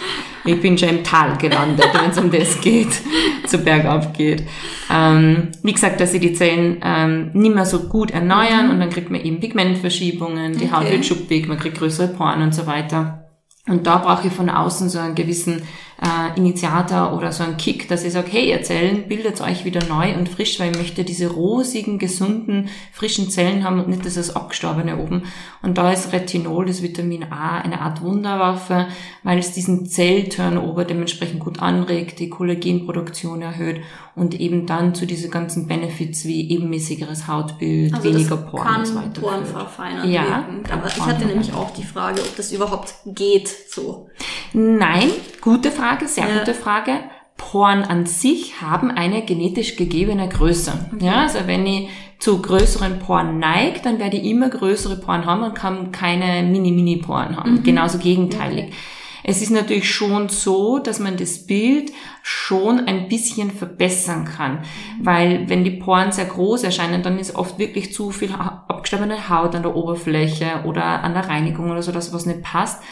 Ich bin schon im Tal gelandet, wenn es um das geht, zu bergab geht. Ähm, wie gesagt, dass sie die Zellen ähm, nicht mehr so gut erneuern mhm. und dann kriegt man eben Pigmentverschiebungen, die okay. Haut wird schuppig, man kriegt größere Poren und so weiter. Und da brauche ich von außen so einen gewissen äh, Initiator oder so einen Kick, dass ich sage, hey, ihr Zellen, bildet euch wieder neu und frisch, weil ich möchte diese rosigen, gesunden, frischen Zellen haben und nicht dieses abgestorbene oben. Und da ist Retinol, das Vitamin A, eine Art Wunderwaffe, weil es diesen Zellturnover dementsprechend gut anregt, die Kollagenproduktion erhöht und eben dann zu diese ganzen Benefits wie ebenmäßigeres Hautbild, also weniger Poren kann und so weiter. Poren verfeinern ja, Aber ich hatte nämlich auch die Frage, ob das überhaupt geht so. Nein, gute Frage, sehr ja. gute Frage. Poren an sich haben eine genetisch gegebene Größe. Okay. Ja, also wenn ich zu größeren Poren neigt, dann werde ich immer größere Poren haben und kann keine Mini-Mini-Poren haben. Mhm. Genauso gegenteilig. Okay. Es ist natürlich schon so, dass man das Bild schon ein bisschen verbessern kann, weil wenn die Poren sehr groß erscheinen, dann ist oft wirklich zu viel abgestorbene Haut an der Oberfläche oder an der Reinigung oder so, das was nicht passt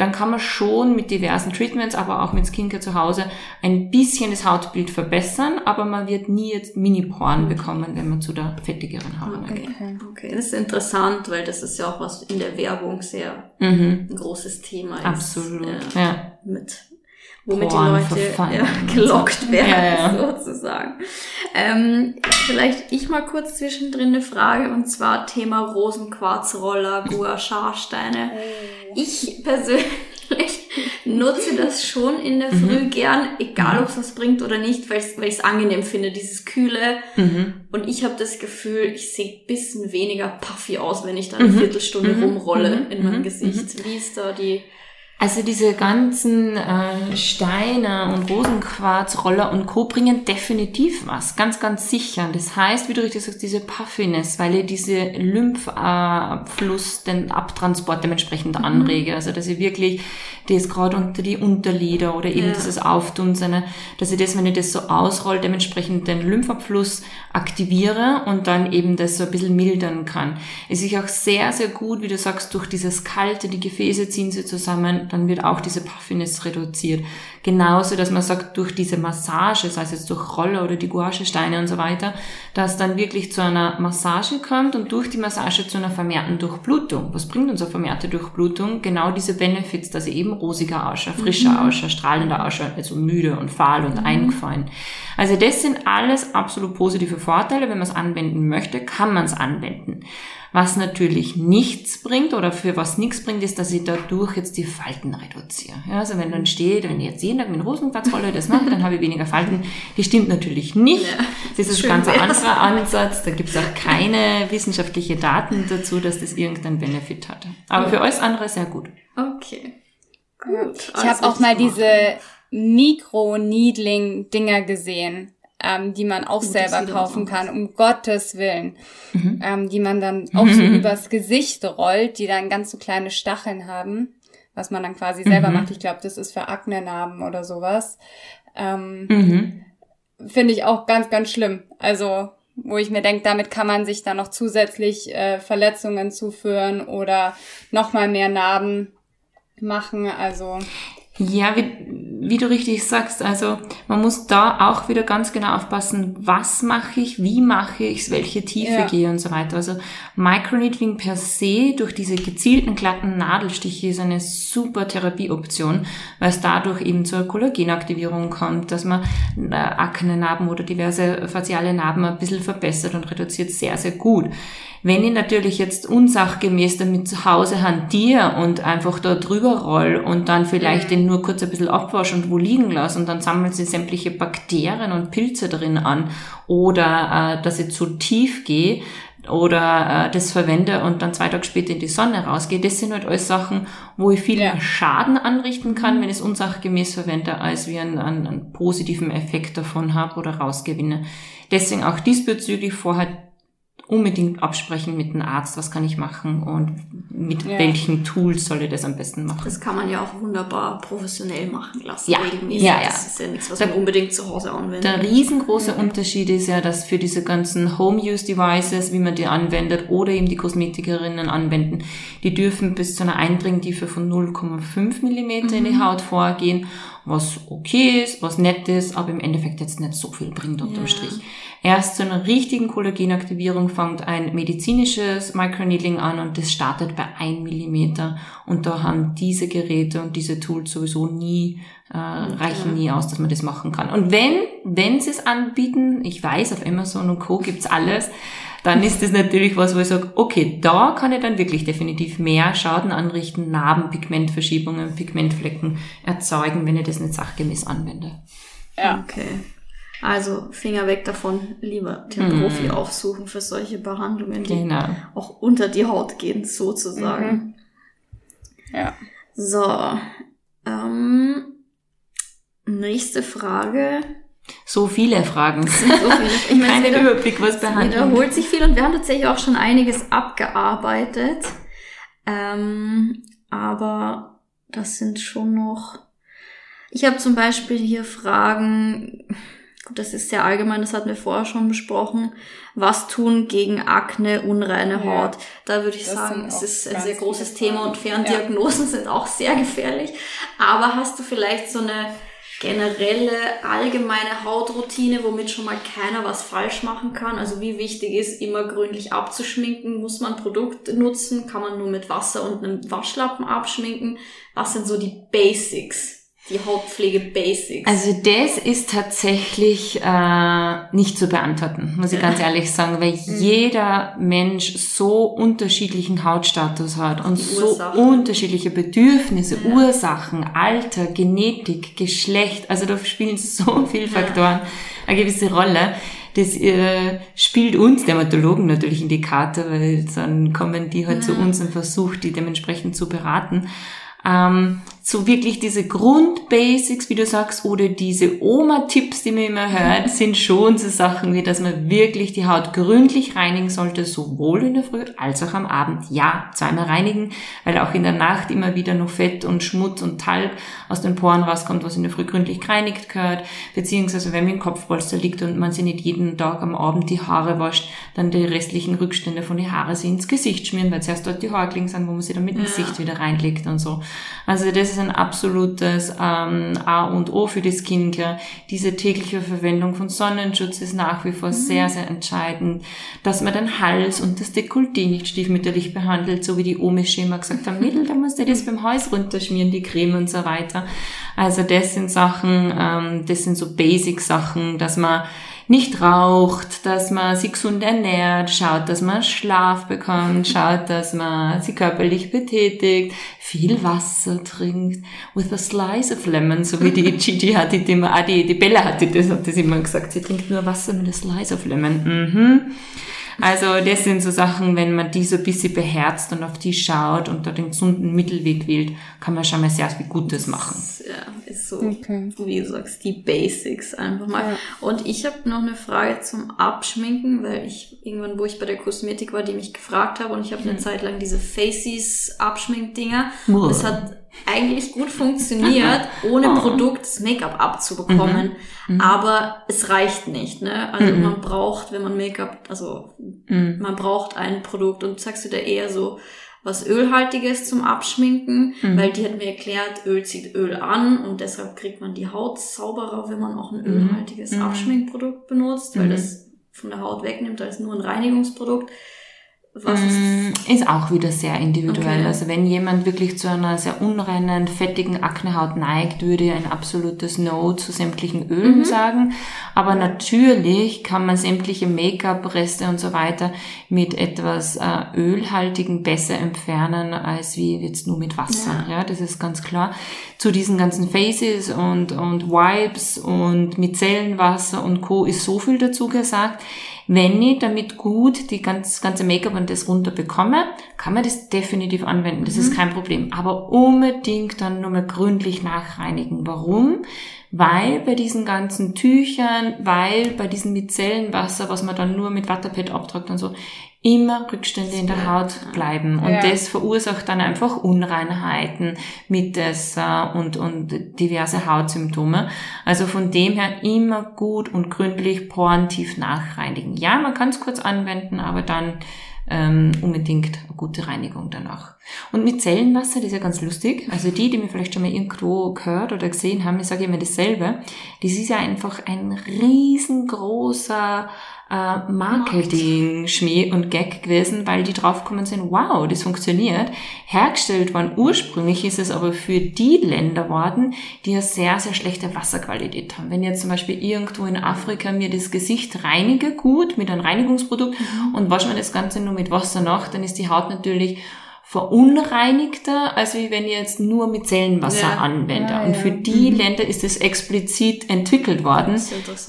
dann kann man schon mit diversen Treatments, aber auch mit Skincare zu Hause ein bisschen das Hautbild verbessern, aber man wird nie jetzt Mini-Poren bekommen, wenn man zu der fettigeren Haut Okay. neigt. okay, das ist interessant, weil das ist ja auch was in der Werbung sehr Mhm. ein großes Thema ist. Absolut, äh, ja. Mit, womit Poren die Leute ja, gelockt werden, Ja, ja. sozusagen. Ähm, vielleicht ich mal kurz zwischendrin eine Frage, und zwar Thema Rosenquarzroller, Gua Scharsteine. Ich persönlich nutze das schon in der Früh gern, egal ob es was bringt oder nicht, weil ich es angenehm finde, dieses Kühle. Mhm. Und ich habe das Gefühl, ich sehe ein bisschen weniger puffy aus, wenn ich dann eine Viertelstunde Mhm. rumrolle Mhm. in meinem Mhm. Gesicht. Wie ist da die... Also diese ganzen äh, Steine und Rosenquarzroller und Co. bringen definitiv was, ganz, ganz sicher. Das heißt, wie du richtig sagst, diese Puffiness, weil ich diese Lymphfluss, den Abtransport dementsprechend anrege. Also dass ich wirklich das gerade unter die Unterlider oder eben Ja. dieses Aufdunsene, dass ich das, wenn ich das so ausroll, dementsprechend den Lymphabfluss aktiviere und dann eben das so ein bisschen mildern kann. Es ist auch sehr, sehr gut, wie du sagst, durch dieses Kalte, die Gefäße ziehen sie zusammen, dann wird auch diese Puffiness reduziert. Genauso, dass man sagt, durch diese Massage, sei es jetzt durch Roller oder die Gouache-Steine und so weiter, dass dann wirklich zu einer Massage kommt und durch die Massage zu einer vermehrten Durchblutung. Was bringt uns eine vermehrte Durchblutung? Genau diese Benefits, dass ich eben rosiger ausschaue, frischer ausschaue, strahlender ausschaue, also müde und fahl und eingefallen. Also das sind alles absolut positive Vorteile. Wenn man es anwenden möchte, kann man es anwenden. Was natürlich nichts bringt oder für was nichts bringt, ist, dass ich dadurch jetzt die Falten reduziere. Ja, also wenn dann steht, wenn ich jetzt jeden Tag mit Rosenquarzrolle das mache, dann habe ich weniger Falten. Die stimmt natürlich nicht. Ja, Das ist ein ganz anderer Ansatz. Da gibt es auch keine wissenschaftliche Daten dazu, dass das irgendeinen Benefit hatte. Aber für alles andere sehr gut. Okay. Gut. Ich habe auch mal diese Mikro-Needling-Dinger gesehen, ähm, die man auch das selber kaufen kann, um Gottes Willen. Mhm. Ähm, die man dann auch so übers Gesicht rollt, die dann ganz so kleine Stacheln haben, was man dann quasi selber Mhm. macht. Ich glaube, das ist für Aknenarben oder sowas. Ähm, Mhm. Finde ich auch ganz, ganz schlimm. Also, wo ich mir denke, damit kann man sich dann noch zusätzlich äh, Verletzungen zuführen oder nochmal mehr Narben machen. Also, Ja, wie, wie du richtig sagst, also man muss da auch wieder ganz genau aufpassen, was mache ich, wie mache ich es, welche Tiefe Ja. gehe und so weiter. Also Microneedling per se durch diese gezielten glatten Nadelstiche ist eine super Therapieoption, weil es dadurch eben zur Kollagenaktivierung kommt, dass man äh, Aknenarben oder diverse faciale Narben ein bisschen verbessert und reduziert sehr, sehr gut. Wenn ich natürlich jetzt unsachgemäß damit zu Hause hantiere und einfach da drüber roll und dann vielleicht den nur kurz ein bisschen abwasch und wo liegen lasse und dann sammeln sie sämtliche Bakterien und Pilze drin an oder äh, dass ich zu tief gehe oder äh, das verwende und dann zwei Tage später in die Sonne rausgehe, das sind halt alles Sachen, wo ich viel Ja. Schaden anrichten kann, wenn ich es unsachgemäß verwende, als wie einen, einen, einen positiven Effekt davon habe oder rausgewinne. Deswegen auch diesbezüglich vorher unbedingt absprechen mit dem Arzt, was kann ich machen und mit Ja. welchen Tools soll ich das am besten machen. Das kann man ja auch wunderbar professionell machen lassen. Ja. regelmäßig. Ja, ja. Das ist ja nichts, was Da- man unbedingt zu Hause anwendet. Der riesengroße Unterschied ist ja, dass für diese ganzen Home-Use-Devices, wie man die anwendet, oder eben die Kosmetikerinnen anwenden, die dürfen bis zu einer Eindringtiefe von 0,5 Millimeter in die Haut vorgehen, was okay ist, was nett ist, aber im Endeffekt jetzt nicht so viel bringt unterm Ja. Strich. Erst zu einer richtigen Kollagenaktivierung fängt ein medizinisches Microneedling an und das startet bei 1 Millimeter. Und da haben diese Geräte und diese Tools sowieso nie, äh, reichen nie aus, dass man das machen kann. Und wenn, wenn sie es anbieten, ich weiß, auf Amazon und Co. gibt's alles, dann ist das natürlich was, wo ich sage, okay, da kann ich dann wirklich definitiv mehr Schaden anrichten, Narben, Pigmentverschiebungen, Pigmentflecken erzeugen, wenn ich das nicht sachgemäß anwende. ja. Okay. Also Finger weg davon, lieber den Mhm. Profi aufsuchen für solche Behandlungen, die Genau. auch unter die Haut gehen, sozusagen. Ja. So. Ähm, nächste Frage. So viele Fragen. So viele. Ich meine, Keinen wieder- Überblick, was Es behandelt. wiederholt sich viel und wir haben tatsächlich auch schon einiges abgearbeitet. Ähm, aber das sind schon noch. Ich habe zum Beispiel hier Fragen. Das ist sehr allgemein, das hatten wir vorher schon besprochen. Was tun gegen Akne, unreine Ja. Haut? Da würde ich sagen, es ist ein sehr großes Thema und. Ferndiagnosen sind auch sehr gefährlich. Aber hast du vielleicht so eine generelle, allgemeine Hautroutine, womit schon mal keiner was falsch machen kann? Also wie wichtig ist, immer gründlich abzuschminken? Muss man Produkt nutzen? Kann man nur mit Wasser und einem Waschlappen abschminken? Was sind so die Basics? Die Hautpflege-Basics? Also das ist tatsächlich äh, nicht zu beantworten, muss ich ganz ehrlich sagen, weil Mhm. jeder Mensch so unterschiedlichen Hautstatus hat und so unterschiedliche Bedürfnisse, Ja. Ursachen, Alter, Genetik, Geschlecht. Also da spielen so viele Faktoren eine gewisse Rolle. Das äh, spielt uns Dermatologen natürlich in die Karte, weil dann kommen die halt zu uns und versuchen, die dementsprechend zu beraten. Ähm, so wirklich diese Grundbasics, wie du sagst, oder diese Oma-Tipps, die man immer hört, sind schon so Sachen, wie dass man wirklich die Haut gründlich reinigen sollte, sowohl in der Früh als auch am Abend. Ja, zweimal reinigen, weil auch in der Nacht immer wieder noch Fett und Schmutz und Talg aus den Poren rauskommt, was in der Früh gründlich gereinigt gehört, beziehungsweise wenn man im Kopfpolster liegt und man sich nicht jeden Tag am Abend die Haare wascht, dann die restlichen Rückstände von den Haaren sich ins Gesicht schmieren, weil zuerst dort die Haarklingen sind, wo man sie dann mit ins Ja. Gesicht wieder reinlegt und so. Also das ist ein absolutes ähm, A und O für die Skincare. Diese tägliche Verwendung von Sonnenschutz ist nach wie vor sehr, sehr entscheidend. Dass man den Hals und das Dekolleté nicht stiefmütterlich behandelt, so wie die Omis schon immer gesagt haben, Mädel, da musst du das beim Hals runterschmieren, die Creme und so weiter. Also das sind Sachen, ähm, das sind so Basic-Sachen, dass man nicht raucht, dass man sich gesund ernährt, schaut, dass man Schlaf bekommt, schaut, dass man sich körperlich betätigt, viel Wasser trinkt, with a slice of lemon, so wie die Gigi hat, die immer, ah, die, die Bella hat die, das, hat das immer gesagt, sie trinkt nur Wasser mit a slice of lemon. Mhm. Also das sind so Sachen, wenn man die so ein bisschen beherzt und auf die schaut und da den gesunden Mittelweg wählt, kann man schon mal sehr viel Gutes machen. ja, ist so, Okay. wie du sagst, die Basics einfach mal. Ja. Und ich habe noch eine Frage zum Abschminken, weil ich irgendwann, wo ich bei der Kosmetik war, die mich gefragt habe und ich habe eine Zeit lang diese Faces Abschminkdinger. Das hat eigentlich gut funktioniert, ohne Oh. Produkt das Make-up abzubekommen. Aber es reicht nicht, ne? Also Mhm. man braucht, wenn man Make-up, also Mhm. man braucht ein Produkt und sagst du da eher so was Ölhaltiges zum Abschminken, Mhm. weil die hat mir erklärt, Öl zieht Öl an und deshalb kriegt man die Haut sauberer, wenn man auch ein ölhaltiges Mhm. Abschminkprodukt benutzt, weil Mhm. das von der Haut wegnimmt, als nur ein Reinigungsprodukt. Was ist Mm, Ist auch wieder sehr individuell. Okay. Also wenn jemand wirklich zu einer sehr unreinen, fettigen Aknehaut neigt, würde ich ein absolutes No zu sämtlichen Ölen Mhm. sagen. Aber natürlich kann man sämtliche Make-up-Reste und so weiter mit etwas äh, Ölhaltigen besser entfernen, als wie jetzt nur mit Wasser. Ja. das ist ganz klar. Zu diesen ganzen Faces und, und Wipes und Micellenwasser und Co. ist so viel dazu gesagt. Wenn ich damit gut die ganz, ganze Make-up und das runter bekomme, kann man das definitiv anwenden. Das ist kein Problem. Aber unbedingt dann nochmal gründlich nachreinigen. Warum? Weil bei diesen ganzen Tüchern, weil bei diesem Micellenwasser, was man dann nur mit Watterpad abtragt und so, immer Rückstände in der Haut bleiben. Und Ja. das verursacht dann einfach Unreinheiten, Mitesser und, und diverse Hautsymptome. Also von dem her immer gut und gründlich porentief nachreinigen. Ja, man kann es kurz anwenden, aber dann ähm, unbedingt eine gute Reinigung danach. Und mit Zellenwasser, das ist ja ganz lustig. Also die, die mir vielleicht schon mal irgendwo gehört oder gesehen haben, ich sage immer dasselbe. Das ist ja einfach ein riesengroßer äh, Marketing, Schmäh und Gag gewesen, weil die draufgekommen sind, wow, das funktioniert. Hergestellt worden ursprünglich ist es aber für die Länder worden, die eine sehr, sehr schlechte Wasserqualität haben. Wenn jetzt zum Beispiel irgendwo in Afrika mir das Gesicht reinige gut mit einem Reinigungsprodukt und wasche mir das Ganze nur mit Wasser nach, dann ist die Haut natürlich verunreinigter, als wie wenn ich jetzt nur mit Zellenwasser Ja. anwende. Ah, und ja. für die Länder ist es explizit entwickelt worden.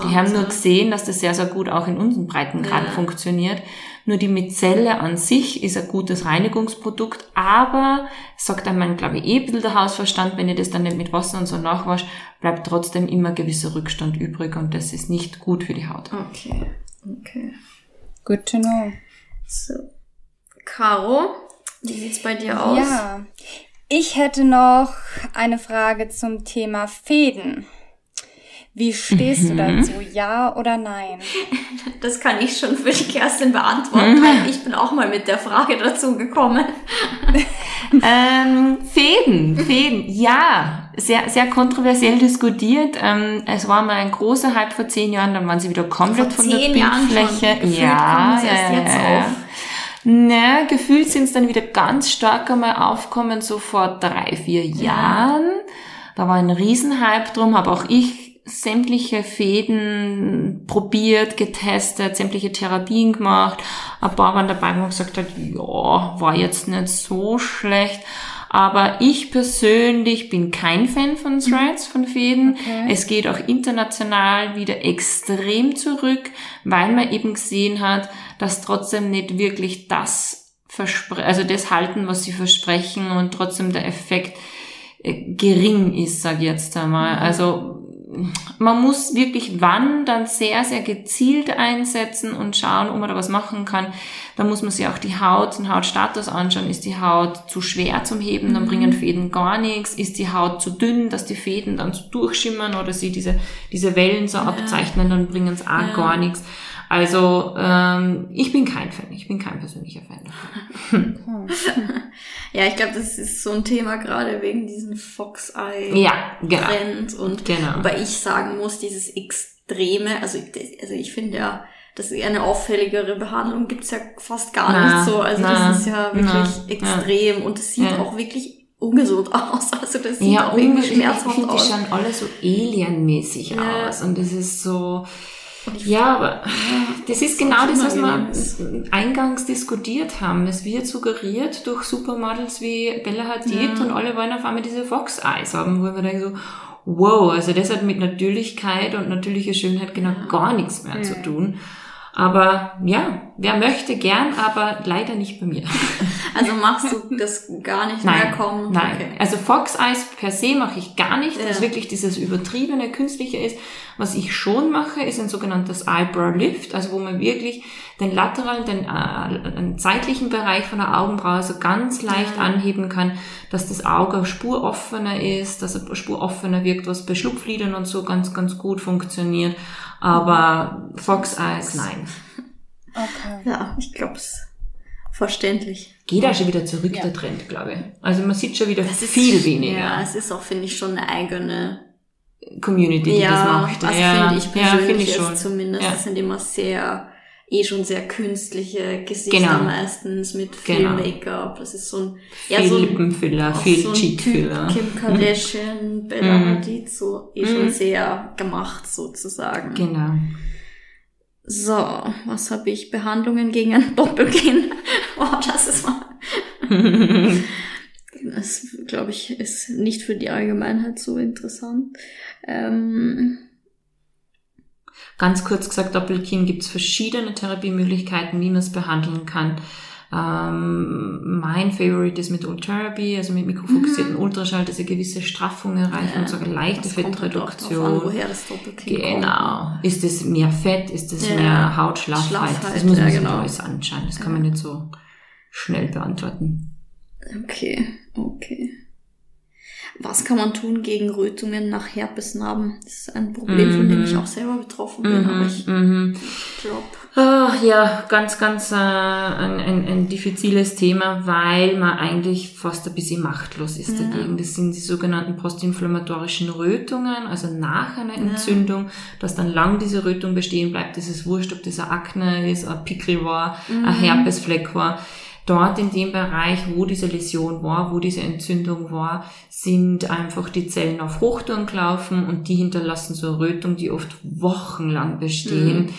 Die haben nur ja. gesehen, dass das sehr, sehr gut auch in unseren Breitengrad Ja. funktioniert. Nur die Mizelle an sich ist ein gutes Reinigungsprodukt, aber sagt einmal, glaube ich, eh ein bisschen der Hausverstand, wenn ihr das dann nicht mit Wasser und so nachwascht, bleibt trotzdem immer gewisser Rückstand übrig und das ist nicht gut für die Haut. Okay. Okay. Good to know. So. Caro, wie sieht's bei dir aus? Ja. Ich hätte noch eine Frage zum Thema Fäden. Wie stehst du mhm. dazu? Ja oder nein? Das kann ich schon für die Kerstin beantworten, mhm. weil ich bin auch mal mit der Frage dazu gekommen. ähm, Fäden, Fäden, ja, sehr, sehr kontroversiell diskutiert. Ähm, es war mal ein großer Hype vor zehn Jahren, dann waren sie wieder komplett vor von der Bildfläche. Ja, ja, ja, ja. Na, gefühlt sind es dann wieder ganz stark einmal aufkommen, so vor drei, vier Jahren. Da war ein Riesenhype drum, habe auch ich sämtliche Fäden probiert, getestet, sämtliche Therapien gemacht. Ein paar waren dabei, wo man gesagt hat, ja, war jetzt nicht so schlecht. Aber ich persönlich bin kein Fan von Threads, von Fäden. Okay. Es geht auch international wieder extrem zurück, weil man eben gesehen hat, dass trotzdem nicht wirklich das versprechen, also das halten, was sie versprechen und trotzdem der Effekt äh, gering ist, sag ich jetzt einmal. Mhm. Also man muss wirklich wann dann sehr, sehr gezielt einsetzen und schauen, ob man da was machen kann. Da muss man sich auch die Haut, den Hautstatus anschauen. Ist die Haut zu schwer zum Heben, dann bringen mhm. Fäden gar nichts. Ist die Haut zu dünn, dass die Fäden dann so durchschimmern oder sie diese, diese Wellen so abzeichnen, dann bringen es auch ja. gar nichts. Also ähm, ich bin kein Fan, ich bin kein persönlicher Fan ja, ich glaube, das ist so ein Thema gerade wegen diesem Fox Eye ja, genau. Trend und genau. wobei ich sagen muss, dieses Extreme, also, also ich finde ja, dass eine auffälligere Behandlung gibt's ja fast gar na, nicht so. Also na, das ist ja wirklich na, extrem ja. und es sieht ja. auch wirklich ungesund aus. Also das sieht ja, auch irgendwie schmerzhaft aus. Die schauen alle so alienmäßig ja. aus und das ist so ja, aber das ist genau das, was wir eingangs diskutiert haben. Es wird suggeriert durch Supermodels wie Bella Hadid ja. und alle wollen auf einmal diese Fox Eyes haben, wo wir denken so, wow, also das hat mit Natürlichkeit und natürlicher Schönheit genau gar nichts mehr ja. zu tun. Aber ja, wer möchte gern, aber leider nicht bei mir. Also machst du das gar nicht nein, mehr kommen? Nein, okay. also Fox Eyes per se mache ich gar nicht, ja. das wirklich dieses übertriebene, künstliche ist. Was ich schon mache, ist ein sogenanntes Eyebrow Lift, also wo man wirklich den lateralen, den, äh, den zeitlichen Bereich von der Augenbraue so ganz leicht ja. anheben kann, dass das Auge spuroffener ist, dass es spuroffener wirkt, was bei Schlupflidern und so ganz, ganz gut funktioniert. Aber Fox Eyes, nein. Okay. Ja, ich glaube es verständlich. Geht auch schon wieder zurück, ja. der Trend, glaube ich. Also man sieht schon wieder das viel ist, weniger. Ja, es ist auch, finde ich, schon eine eigene Community, die ja, das macht. Also ja, finde ich persönlich ja, find ich schon. zumindest. Ja. Das sind immer sehr, eh schon sehr künstliche Gesichter genau. meistens mit viel genau. Make-up. Das ist so ein, ja, viel so ein, Lippenfüller, viel so Cheekfüller. Kim Kardashian, Bella mhm. Hadid, so eh schon mhm. sehr gemacht sozusagen. Genau. So, was habe ich? Behandlungen gegen ein Doppelkinn. oh, das ist mal. das, glaube ich, ist nicht für die Allgemeinheit so interessant. Ähm, Ganz kurz gesagt, Doppelkinn gibt es verschiedene Therapiemöglichkeiten, wie man es behandeln kann. Ähm, mein Favorite ist mit Ultherapy, also mit mikrofokussierten mhm. Ultraschall, dass eine gewisse Straffung erreicht ja, und so eine leichte Fettreduktion. Halt an, woher das genau. Kommt. Ist es mehr Fett? Ist es ja. mehr Hautschlaffheit? Schlaffheit, das muss man ja, genau. sich alles anschauen. Das kann man nicht so schnell beantworten. Okay, okay. Was kann man tun gegen Rötungen nach Herpesnarben? Das ist ein Problem, mm -hmm. von dem ich mhm. auch selber betroffen bin, mm -hmm. aber ich mm -hmm. glaube. Ach, ja, ganz, ganz äh, ein, ein, ein diffiziles Thema, weil man eigentlich fast ein bisschen machtlos ist ja. dagegen. Das sind die sogenannten postinflammatorischen Rötungen, also nach einer Entzündung, ja. dass dann lang diese Rötung bestehen bleibt. Das ist wurscht, ob das eine Akne ist, ein Pickel war, ein mhm. Herpesfleck war dort in dem Bereich, wo diese Läsion war, wo diese Entzündung war, sind einfach die Zellen auf Hochtouren gelaufen und die hinterlassen so Rötung, die oft wochenlang bestehen. Mhm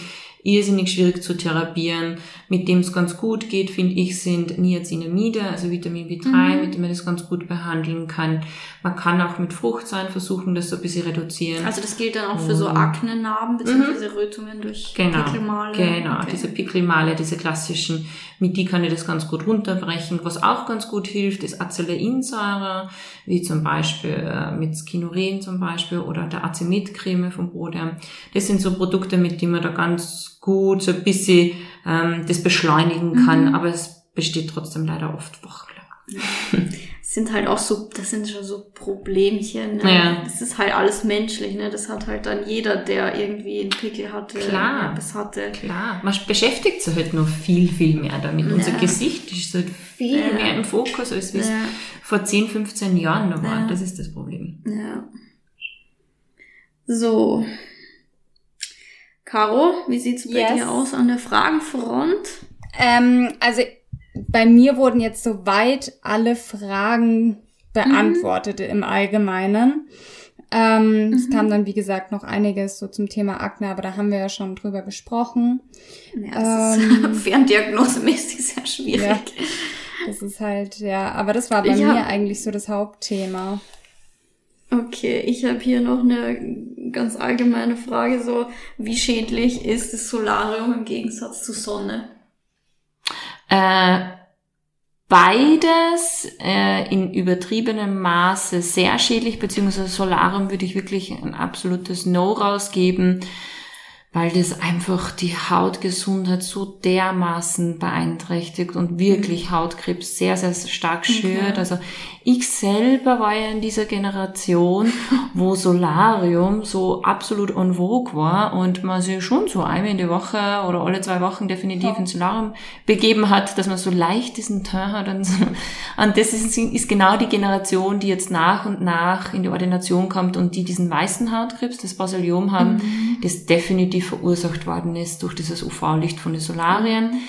irrsinnig schwierig zu therapieren. Mit dem es ganz gut geht, finde ich, sind Niacinamide, also Vitamin B3, mhm. mit dem man das ganz gut behandeln kann. Man kann auch mit Fruchtsäuren versuchen, das so ein bisschen reduzieren. Also das gilt dann auch für so Aknenarben bzw. Mhm. Rötungen durch genau, Pickelmale. Genau, okay. diese Pickelmale, diese klassischen, mit die kann ich das ganz gut runterbrechen. Was auch ganz gut hilft, ist Acetyleinsäure, wie zum Beispiel äh, mit Skinuren zum Beispiel oder der Acemet-Creme vom Bodium. Das sind so Produkte, mit denen man da ganz gut so ein bisschen ähm, das beschleunigen kann, mhm. aber es besteht trotzdem leider oft wochenlang. sind halt auch so, das sind schon so Problemchen. Ne? Ja. Das ist halt alles menschlich, ne? Das hat halt dann jeder, der irgendwie einen Pickel hatte, Klar. Herpes hatte. Klar, man beschäftigt sich halt noch viel, viel mehr damit. Ja. Unser Gesicht ist halt viel Ja. mehr im Fokus, als wie es vor 10, 15 Jahren noch war. Ja. Das ist das Problem. Ja. So. Caro, wie sieht's bei Yes. dir aus an der Fragenfront? Ähm, also bei mir wurden jetzt soweit alle Fragen beantwortet im Allgemeinen. Ähm, Es kam dann, wie gesagt, noch einiges so zum Thema Akne, aber da haben wir ja schon drüber gesprochen. Ja, es Ähm. ist ferndiagnosemäßig sehr schwierig. Ja. Das ist halt, ja, aber das war bei Ich mir hab- eigentlich so das Hauptthema. Okay, ich habe hier noch eine ganz allgemeine Frage, so wie schädlich ist das Solarium im Gegensatz zur Sonne? Äh, beides äh, in übertriebenem Maße sehr schädlich, beziehungsweise Solarium würde ich wirklich ein absolutes No rausgeben, weil das einfach die Hautgesundheit so dermaßen beeinträchtigt und wirklich Hautkrebs sehr, sehr stark schürt. Also ich selber war ja in dieser Generation, wo Solarium so absolut en vogue war und man sich schon so einmal in die Woche oder alle zwei Wochen definitiv ins Solarium begeben hat, dass man so leicht diesen Teint hat und so. Und das ist, ist genau die Generation, die jetzt nach und nach in die Ordination kommt und die diesen weißen Hautkrebs, das Basiliom haben, das definitiv verursacht worden ist durch dieses UV-Licht von den Solarien.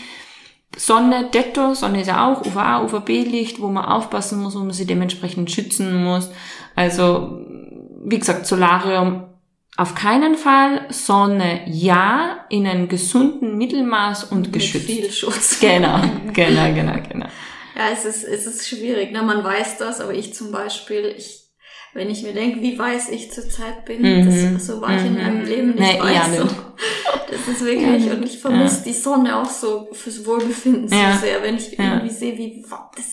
Sonne, Detto, Sonne ist ja auch UVA, UVB-Licht, wo man aufpassen muss, wo man sich dementsprechend schützen muss. Also, wie gesagt, Solarium auf keinen Fall, Sonne ja, in einem gesunden Mittelmaß und geschützt. Mit viel Schutz. Genau, genau, genau, genau. Ja, es ist, es ist schwierig, ne? Man weiß das, aber ich zum Beispiel, ich, wenn ich mir denke, wie weiß ich zurzeit bin, Mhm. das, so war ich in Mhm. meinem Leben nicht Nee, weiß. ja, so. nicht. Das ist wirklich, und ich vermisse die Sonne auch so fürs Wohlbefinden so Ja. sehr, wenn ich Ja. irgendwie sehe, wie, das,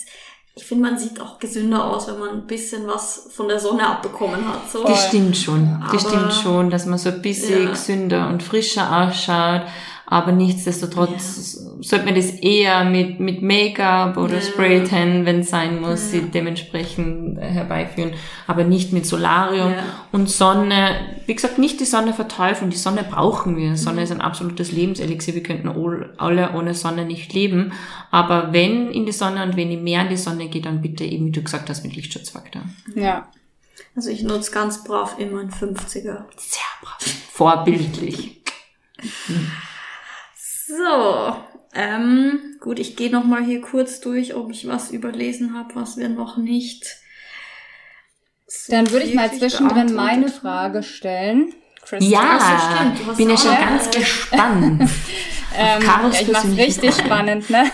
ich finde, man sieht auch gesünder aus, wenn man ein bisschen was von der Sonne abbekommen hat, so. Das stimmt schon. Das Aber- stimmt schon, dass man so ein bisschen Ja. gesünder und frischer ausschaut. Aber nichtsdestotrotz sollte man das eher mit, mit Make-up oder Ja. Spray-Tan, wenn es sein muss, sie dementsprechend äh, herbeiführen. Aber nicht mit Solarium Ja. und Sonne. Wie gesagt, nicht die Sonne verteufeln. Die Sonne brauchen wir. Mhm. Sonne ist ein absolutes Lebenselixier. Wir könnten all- alle ohne Sonne nicht leben. Aber wenn in die Sonne und wenn ihr mehr in die Sonne geht, dann bitte eben, wie du gesagt hast, mit Lichtschutzfaktor. Ja. Also ich nutze ganz brav immer einen 50er. Sehr brav. Vorbildlich. So, ähm, gut, ich gehe noch mal hier kurz durch, ob ich was überlesen habe, was wir noch nicht. so Dann würde ich mal zwischendrin meine Frage stellen. Christian. Ja, Ach so, stimmt, du hast bin ja schon Ja. ganz gespannt. Ähm, ja, ich persönlichen richtig spannend, ne?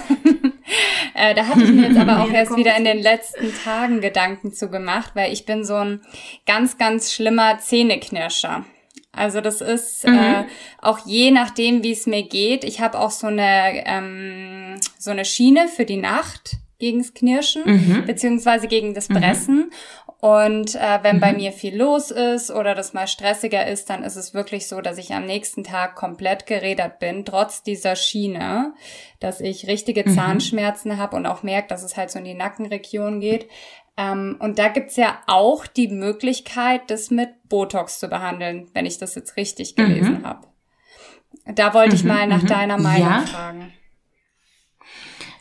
äh, da hatte ich mir jetzt aber auch Ja, erst wieder in den letzten Tagen Gedanken zu gemacht, weil ich bin so ein ganz, ganz schlimmer Zähneknirscher. Also das ist äh, auch je nachdem, wie es mir geht. Ich habe auch so eine ähm, so eine Schiene für die Nacht gegens Knirschen Mhm. beziehungsweise gegen das Pressen. Und äh, wenn bei mir viel los ist oder das mal stressiger ist, dann ist es wirklich so, dass ich am nächsten Tag komplett gerädert bin, trotz dieser Schiene, dass ich richtige Zahnschmerzen habe und auch merke, dass es halt so in die Nackenregion geht. Ähm, und da gibt's ja auch die Möglichkeit, das mit Botox zu behandeln, wenn ich das jetzt richtig gelesen habe. Da wollte ich mal nach deiner Meinung Ja. fragen.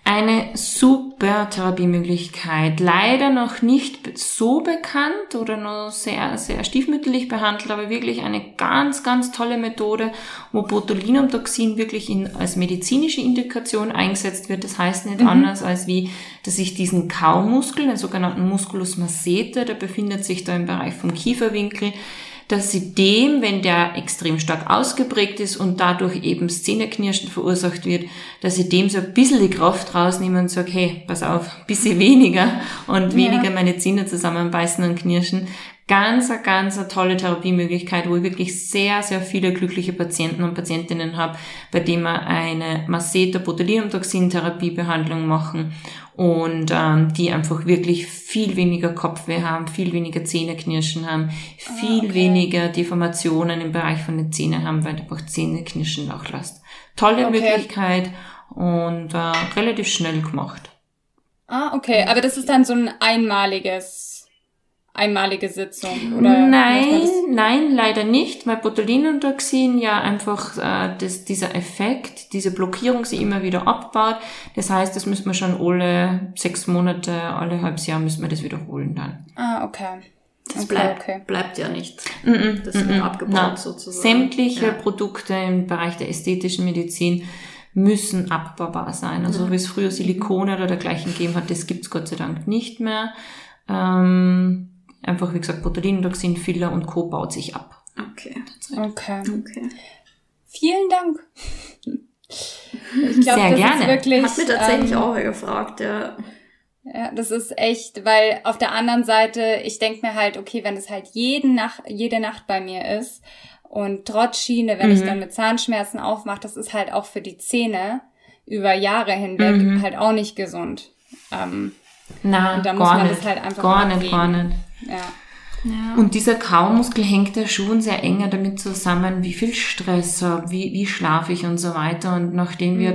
Eine super Therapiemöglichkeit. Leider noch nicht so bekannt oder nur sehr, sehr stiefmütterlich behandelt, aber wirklich eine ganz, ganz tolle Methode, wo Botulinumtoxin wirklich in, als medizinische Indikation eingesetzt wird. Das heißt nicht anders als wie, dass ich diesen Kaumuskel, den sogenannten Musculus masseter, der befindet sich da im Bereich vom Kieferwinkel, dass sie dem, wenn der extrem stark ausgeprägt ist und dadurch eben Szeneknirschen verursacht wird, dass sie dem so ein bisschen die Kraft rausnehmen und sagen, hey, pass auf, bisschen weniger und weniger meine Zähne zusammenbeißen und knirschen. Ganz, eine ganz eine tolle Therapiemöglichkeit, wo ich wirklich sehr, sehr viele glückliche Patienten und Patientinnen habe, bei denen wir eine Masseter Botulinumtoxin-Therapiebehandlung machen und ähm, die einfach wirklich viel weniger Kopfweh haben, viel weniger Zähneknirschen haben, viel okay. weniger Deformationen im Bereich von den Zähnen haben, weil einfach Zähneknirschen nachlässt. Tolle Okay. Möglichkeit und äh, relativ schnell gemacht. Ah, okay. Aber das ist dann so ein einmaliges, einmalige Sitzung, oder? Nein, nein, leider nicht, weil Botulinumtoxin ja einfach äh, das, dieser Effekt, diese Blockierung sie immer wieder abbaut. Das heißt, das müssen wir schon alle sechs Monate, alle halbes Jahr müssen wir das wiederholen dann. Ah, okay. Das Okay, bleibt, okay. bleibt ja nicht. Mm -mm, Das wird mm -mm. abgebaut Na, sozusagen. Sämtliche Ja. Produkte im Bereich der ästhetischen Medizin müssen abbaubar sein. Also wie es früher Silikone oder dergleichen gegeben hat, das gibt's Gott sei Dank nicht mehr. Ähm, einfach wie gesagt, Botulinumtoxin, Filler und Co. baut sich ab. Okay. Okay. Okay. Vielen Dank. Ich glaube, Sehr das gerne. ist wirklich. Hat mir tatsächlich ähm, auch gefragt, ja. Ja, das ist echt, weil auf der anderen Seite, ich denk mir halt, okay, wenn es halt jeden Nacht, jede Nacht bei mir ist und trotz Schiene, wenn ich Mhm. dann mit Zahnschmerzen aufmache, das ist halt auch für die Zähne über Jahre hinweg Mhm. halt auch nicht gesund. Ähm, Na, Und da muss gar man nicht. das halt einfach gar nicht, gar nicht. Ja. Ja. Und dieser Kaumuskel hängt ja schon sehr enger damit zusammen, wie viel Stress habe, wie, wie schlafe ich und so weiter. Und nachdem wir,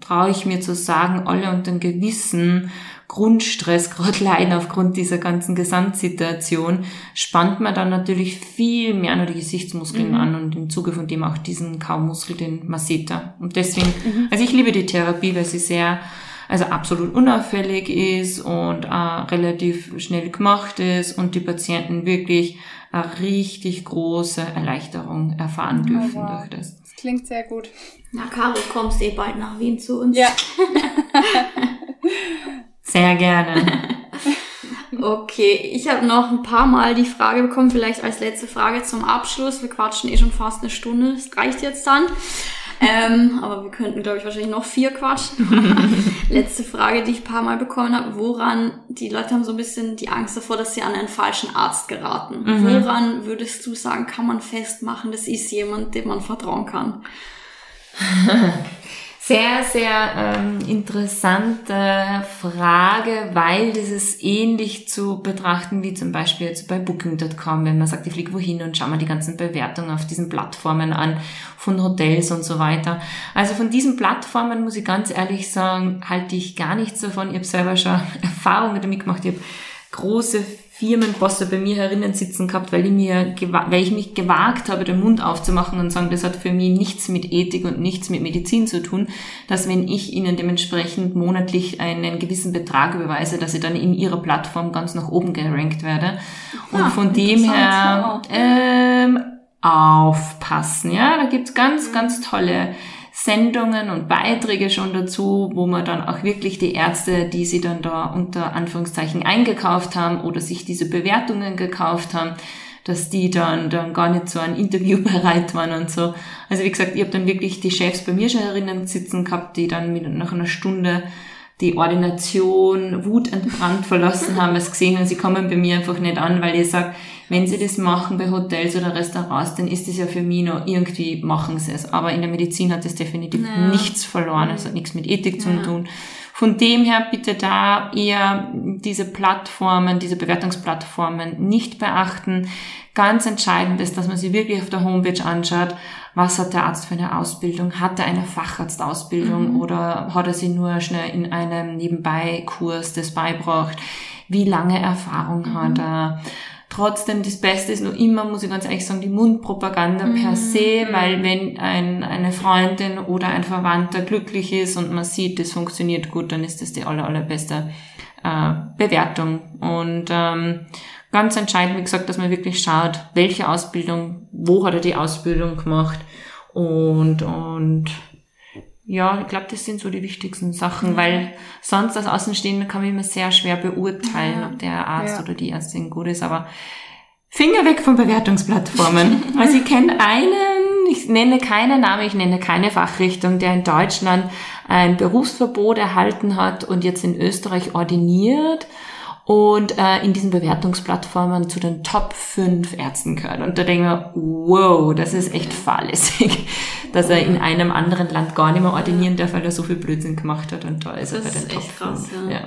traue ich mir zu sagen, alle unter einem gewissen Grundstress gerade leiden aufgrund dieser ganzen Gesamtsituation, spannt man dann natürlich viel mehr nur die Gesichtsmuskeln an und im Zuge von dem auch diesen Kaumuskel, den Masseter. Und deswegen, also ich liebe die Therapie, weil sie sehr also absolut unauffällig ist und äh, relativ schnell gemacht ist und die Patienten wirklich eine richtig große Erleichterung erfahren dürfen wow. durch das. Das klingt sehr gut. Na, Caro, du kommst eh bald nach Wien zu uns. Ja. Sehr gerne. Okay, ich habe noch ein paar Mal die Frage bekommen, vielleicht als letzte Frage zum Abschluss. Wir quatschen eh schon fast eine Stunde, das reicht jetzt dann. Ähm, aber wir könnten, glaube ich, wahrscheinlich noch vier quatschen. Letzte Frage, die ich ein paar Mal bekommen habe. Woran, die Leute haben so ein bisschen die Angst davor, dass sie an einen falschen Arzt geraten. Woran würdest du sagen, kann man festmachen, das ist jemand, dem man vertrauen kann? Sehr, sehr ähm, interessante Frage, weil das ist ähnlich zu betrachten wie zum Beispiel jetzt bei Booking.com, wenn man sagt, ich fliege wohin und schau mal die ganzen Bewertungen auf diesen Plattformen an von Hotels und so weiter. Also von diesen Plattformen muss ich ganz ehrlich sagen, halte ich gar nichts davon. Ich habe selber schon Erfahrungen damit gemacht. Ich habe große Firmenbosse bei mir herinnen sitzen gehabt, weil ich mir, weil ich mich gewagt habe, den Mund aufzumachen und sagen, das hat für mich nichts mit Ethik und nichts mit Medizin zu tun, dass wenn ich ihnen dementsprechend monatlich einen gewissen Betrag überweise, dass ich dann in ihrer Plattform ganz nach oben gerankt werde. Und Ah, von dem her, ähm, aufpassen, ja, da gibt's ganz, ganz tolle Sendungen und Beiträge schon dazu, wo man dann auch wirklich die Ärzte, die sie dann da unter Anführungszeichen eingekauft haben oder sich diese Bewertungen gekauft haben, dass die dann, dann gar nicht so ein Interview bereit waren und so. Also wie gesagt, ich habe dann wirklich die Chefs bei mir schon herinnen sitzen gehabt, die dann mit, nach einer Stunde die Ordination wutentbrannt verlassen haben, sie gesehen haben, sie kommen bei mir einfach nicht an, weil ich sage, wenn sie das machen bei Hotels oder Restaurants, dann ist das ja für mich noch irgendwie, machen sie es. Aber in der Medizin hat das definitiv Ja. nichts verloren, es hat nichts mit Ethik zu tun. Von dem her bitte da eher diese Plattformen, diese Bewertungsplattformen nicht beachten. Ganz entscheidend ist, dass man sich wirklich auf der Homepage anschaut, was hat der Arzt für eine Ausbildung? Hat er eine Facharztausbildung oder hat er sie nur schnell in einem Nebenbei-Kurs das beibracht? Wie lange Erfahrung hat er? Trotzdem, das Beste ist. Noch immer, muss ich ganz ehrlich sagen, die Mundpropaganda per se, weil wenn ein, eine Freundin oder ein Verwandter glücklich ist und man sieht, das funktioniert gut, dann ist das die aller, allerbeste äh, Bewertung. Und ähm, ganz entscheidend, wie gesagt, dass man wirklich schaut, welche Ausbildung, wo hat er die Ausbildung gemacht? Und, und ja, ich glaube, das sind so die wichtigsten Sachen, weil sonst als Außenstehender kann man immer sehr schwer beurteilen, ob der Arzt Ja. oder die Ärztin gut ist, aber Finger weg von Bewertungsplattformen. Also ich kenne einen, ich nenne keinen Namen, ich nenne keine Fachrichtung, der in Deutschland ein Berufsverbot erhalten hat und jetzt in Österreich ordiniert und äh, in diesen Bewertungsplattformen zu den Top 5 Ärzten gehört. Und da denke ich mir, wow, das ist echt fahrlässig, dass er in einem anderen Land gar nicht mehr ordinieren darf, weil er so viel Blödsinn gemacht hat und da ist er Das bei den ist Top echt krass, 5. ja.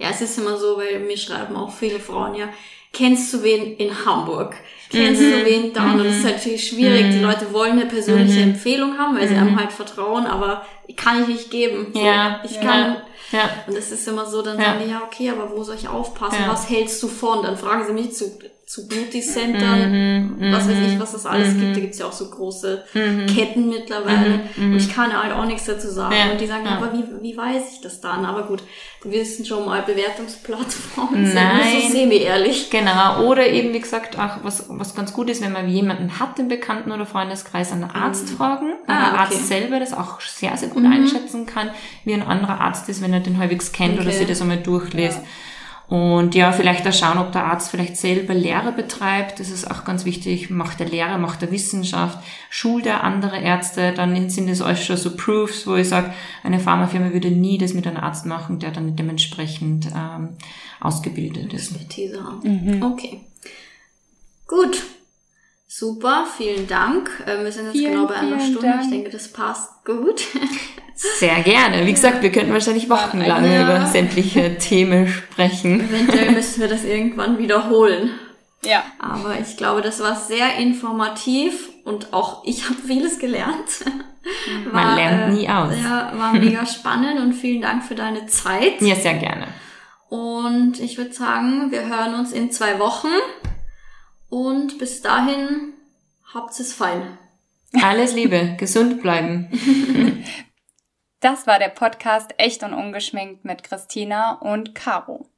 Ja, es ist immer so, weil mir schreiben auch viele Frauen ja, kennst du wen in Hamburg? Kennst Mhm. du wen da? Und das ist natürlich schwierig. Die Leute wollen eine persönliche Empfehlung haben, weil sie einem halt vertrauen, aber kann ich nicht geben. So, Ja, ich kann, Ja. Und das ist immer so, dann Ja. sagen die, ja, okay, aber wo soll ich aufpassen? Ja. Was hältst du von? Dann fragen sie mich zu, zu Beauty-Centern, Mhm, was weiß mhm, ich, was das alles gibt. Da gibt's ja auch so große Ketten mittlerweile. Und ich kann halt auch nichts dazu sagen. Mhm, Ja, Und die sagen, ja. aber wie, wie weiß ich das dann? Aber gut, wir wissen schon mal, Bewertungsplattformen sind Nein. so semi-ehrlich. Genau, oder eben, wie gesagt, auch was, was ganz gut ist, wenn man jemanden hat im Bekannten- oder Freundeskreis, einen Arzt fragen, weil Ah, der Arzt okay. Mhm. selber das auch sehr, sehr gut einschätzen kann, wie ein anderer Arzt ist, wenn er den halbwegs kennt oder Okay. sich das einmal durchliest. Und ja, vielleicht auch schauen, ob der Arzt vielleicht selber Lehre betreibt. Das ist auch ganz wichtig. Macht er Lehre, macht er Wissenschaft, schult er andere Ärzte. Dann sind das alles schon so Proofs, wo ich sage, eine Pharmafirma würde nie das mit einem Arzt machen, der dann dementsprechend ähm, ausgebildet ist. Expertise haben. Okay. Gut. Super, vielen Dank. Ähm, Wir sind jetzt Vielen, genau bei einer Stunde. Ich Dank. denke, das passt gut. Sehr gerne. Wie gesagt, wir könnten wahrscheinlich wochenlang Ja. über sämtliche Themen sprechen. Eventuell müssen wir das irgendwann wiederholen. Ja. Aber ich glaube, das war sehr informativ und auch ich habe vieles gelernt. Man lernt nie aus. Ja, war mega spannend und vielen Dank für deine Zeit. Ja, sehr gerne. Und ich würde sagen, wir hören uns in zwei Wochen. Und bis dahin habt es fein. Alles Liebe, gesund bleiben. Das war der Podcast Echt und Ungeschminkt mit Christina und Caro.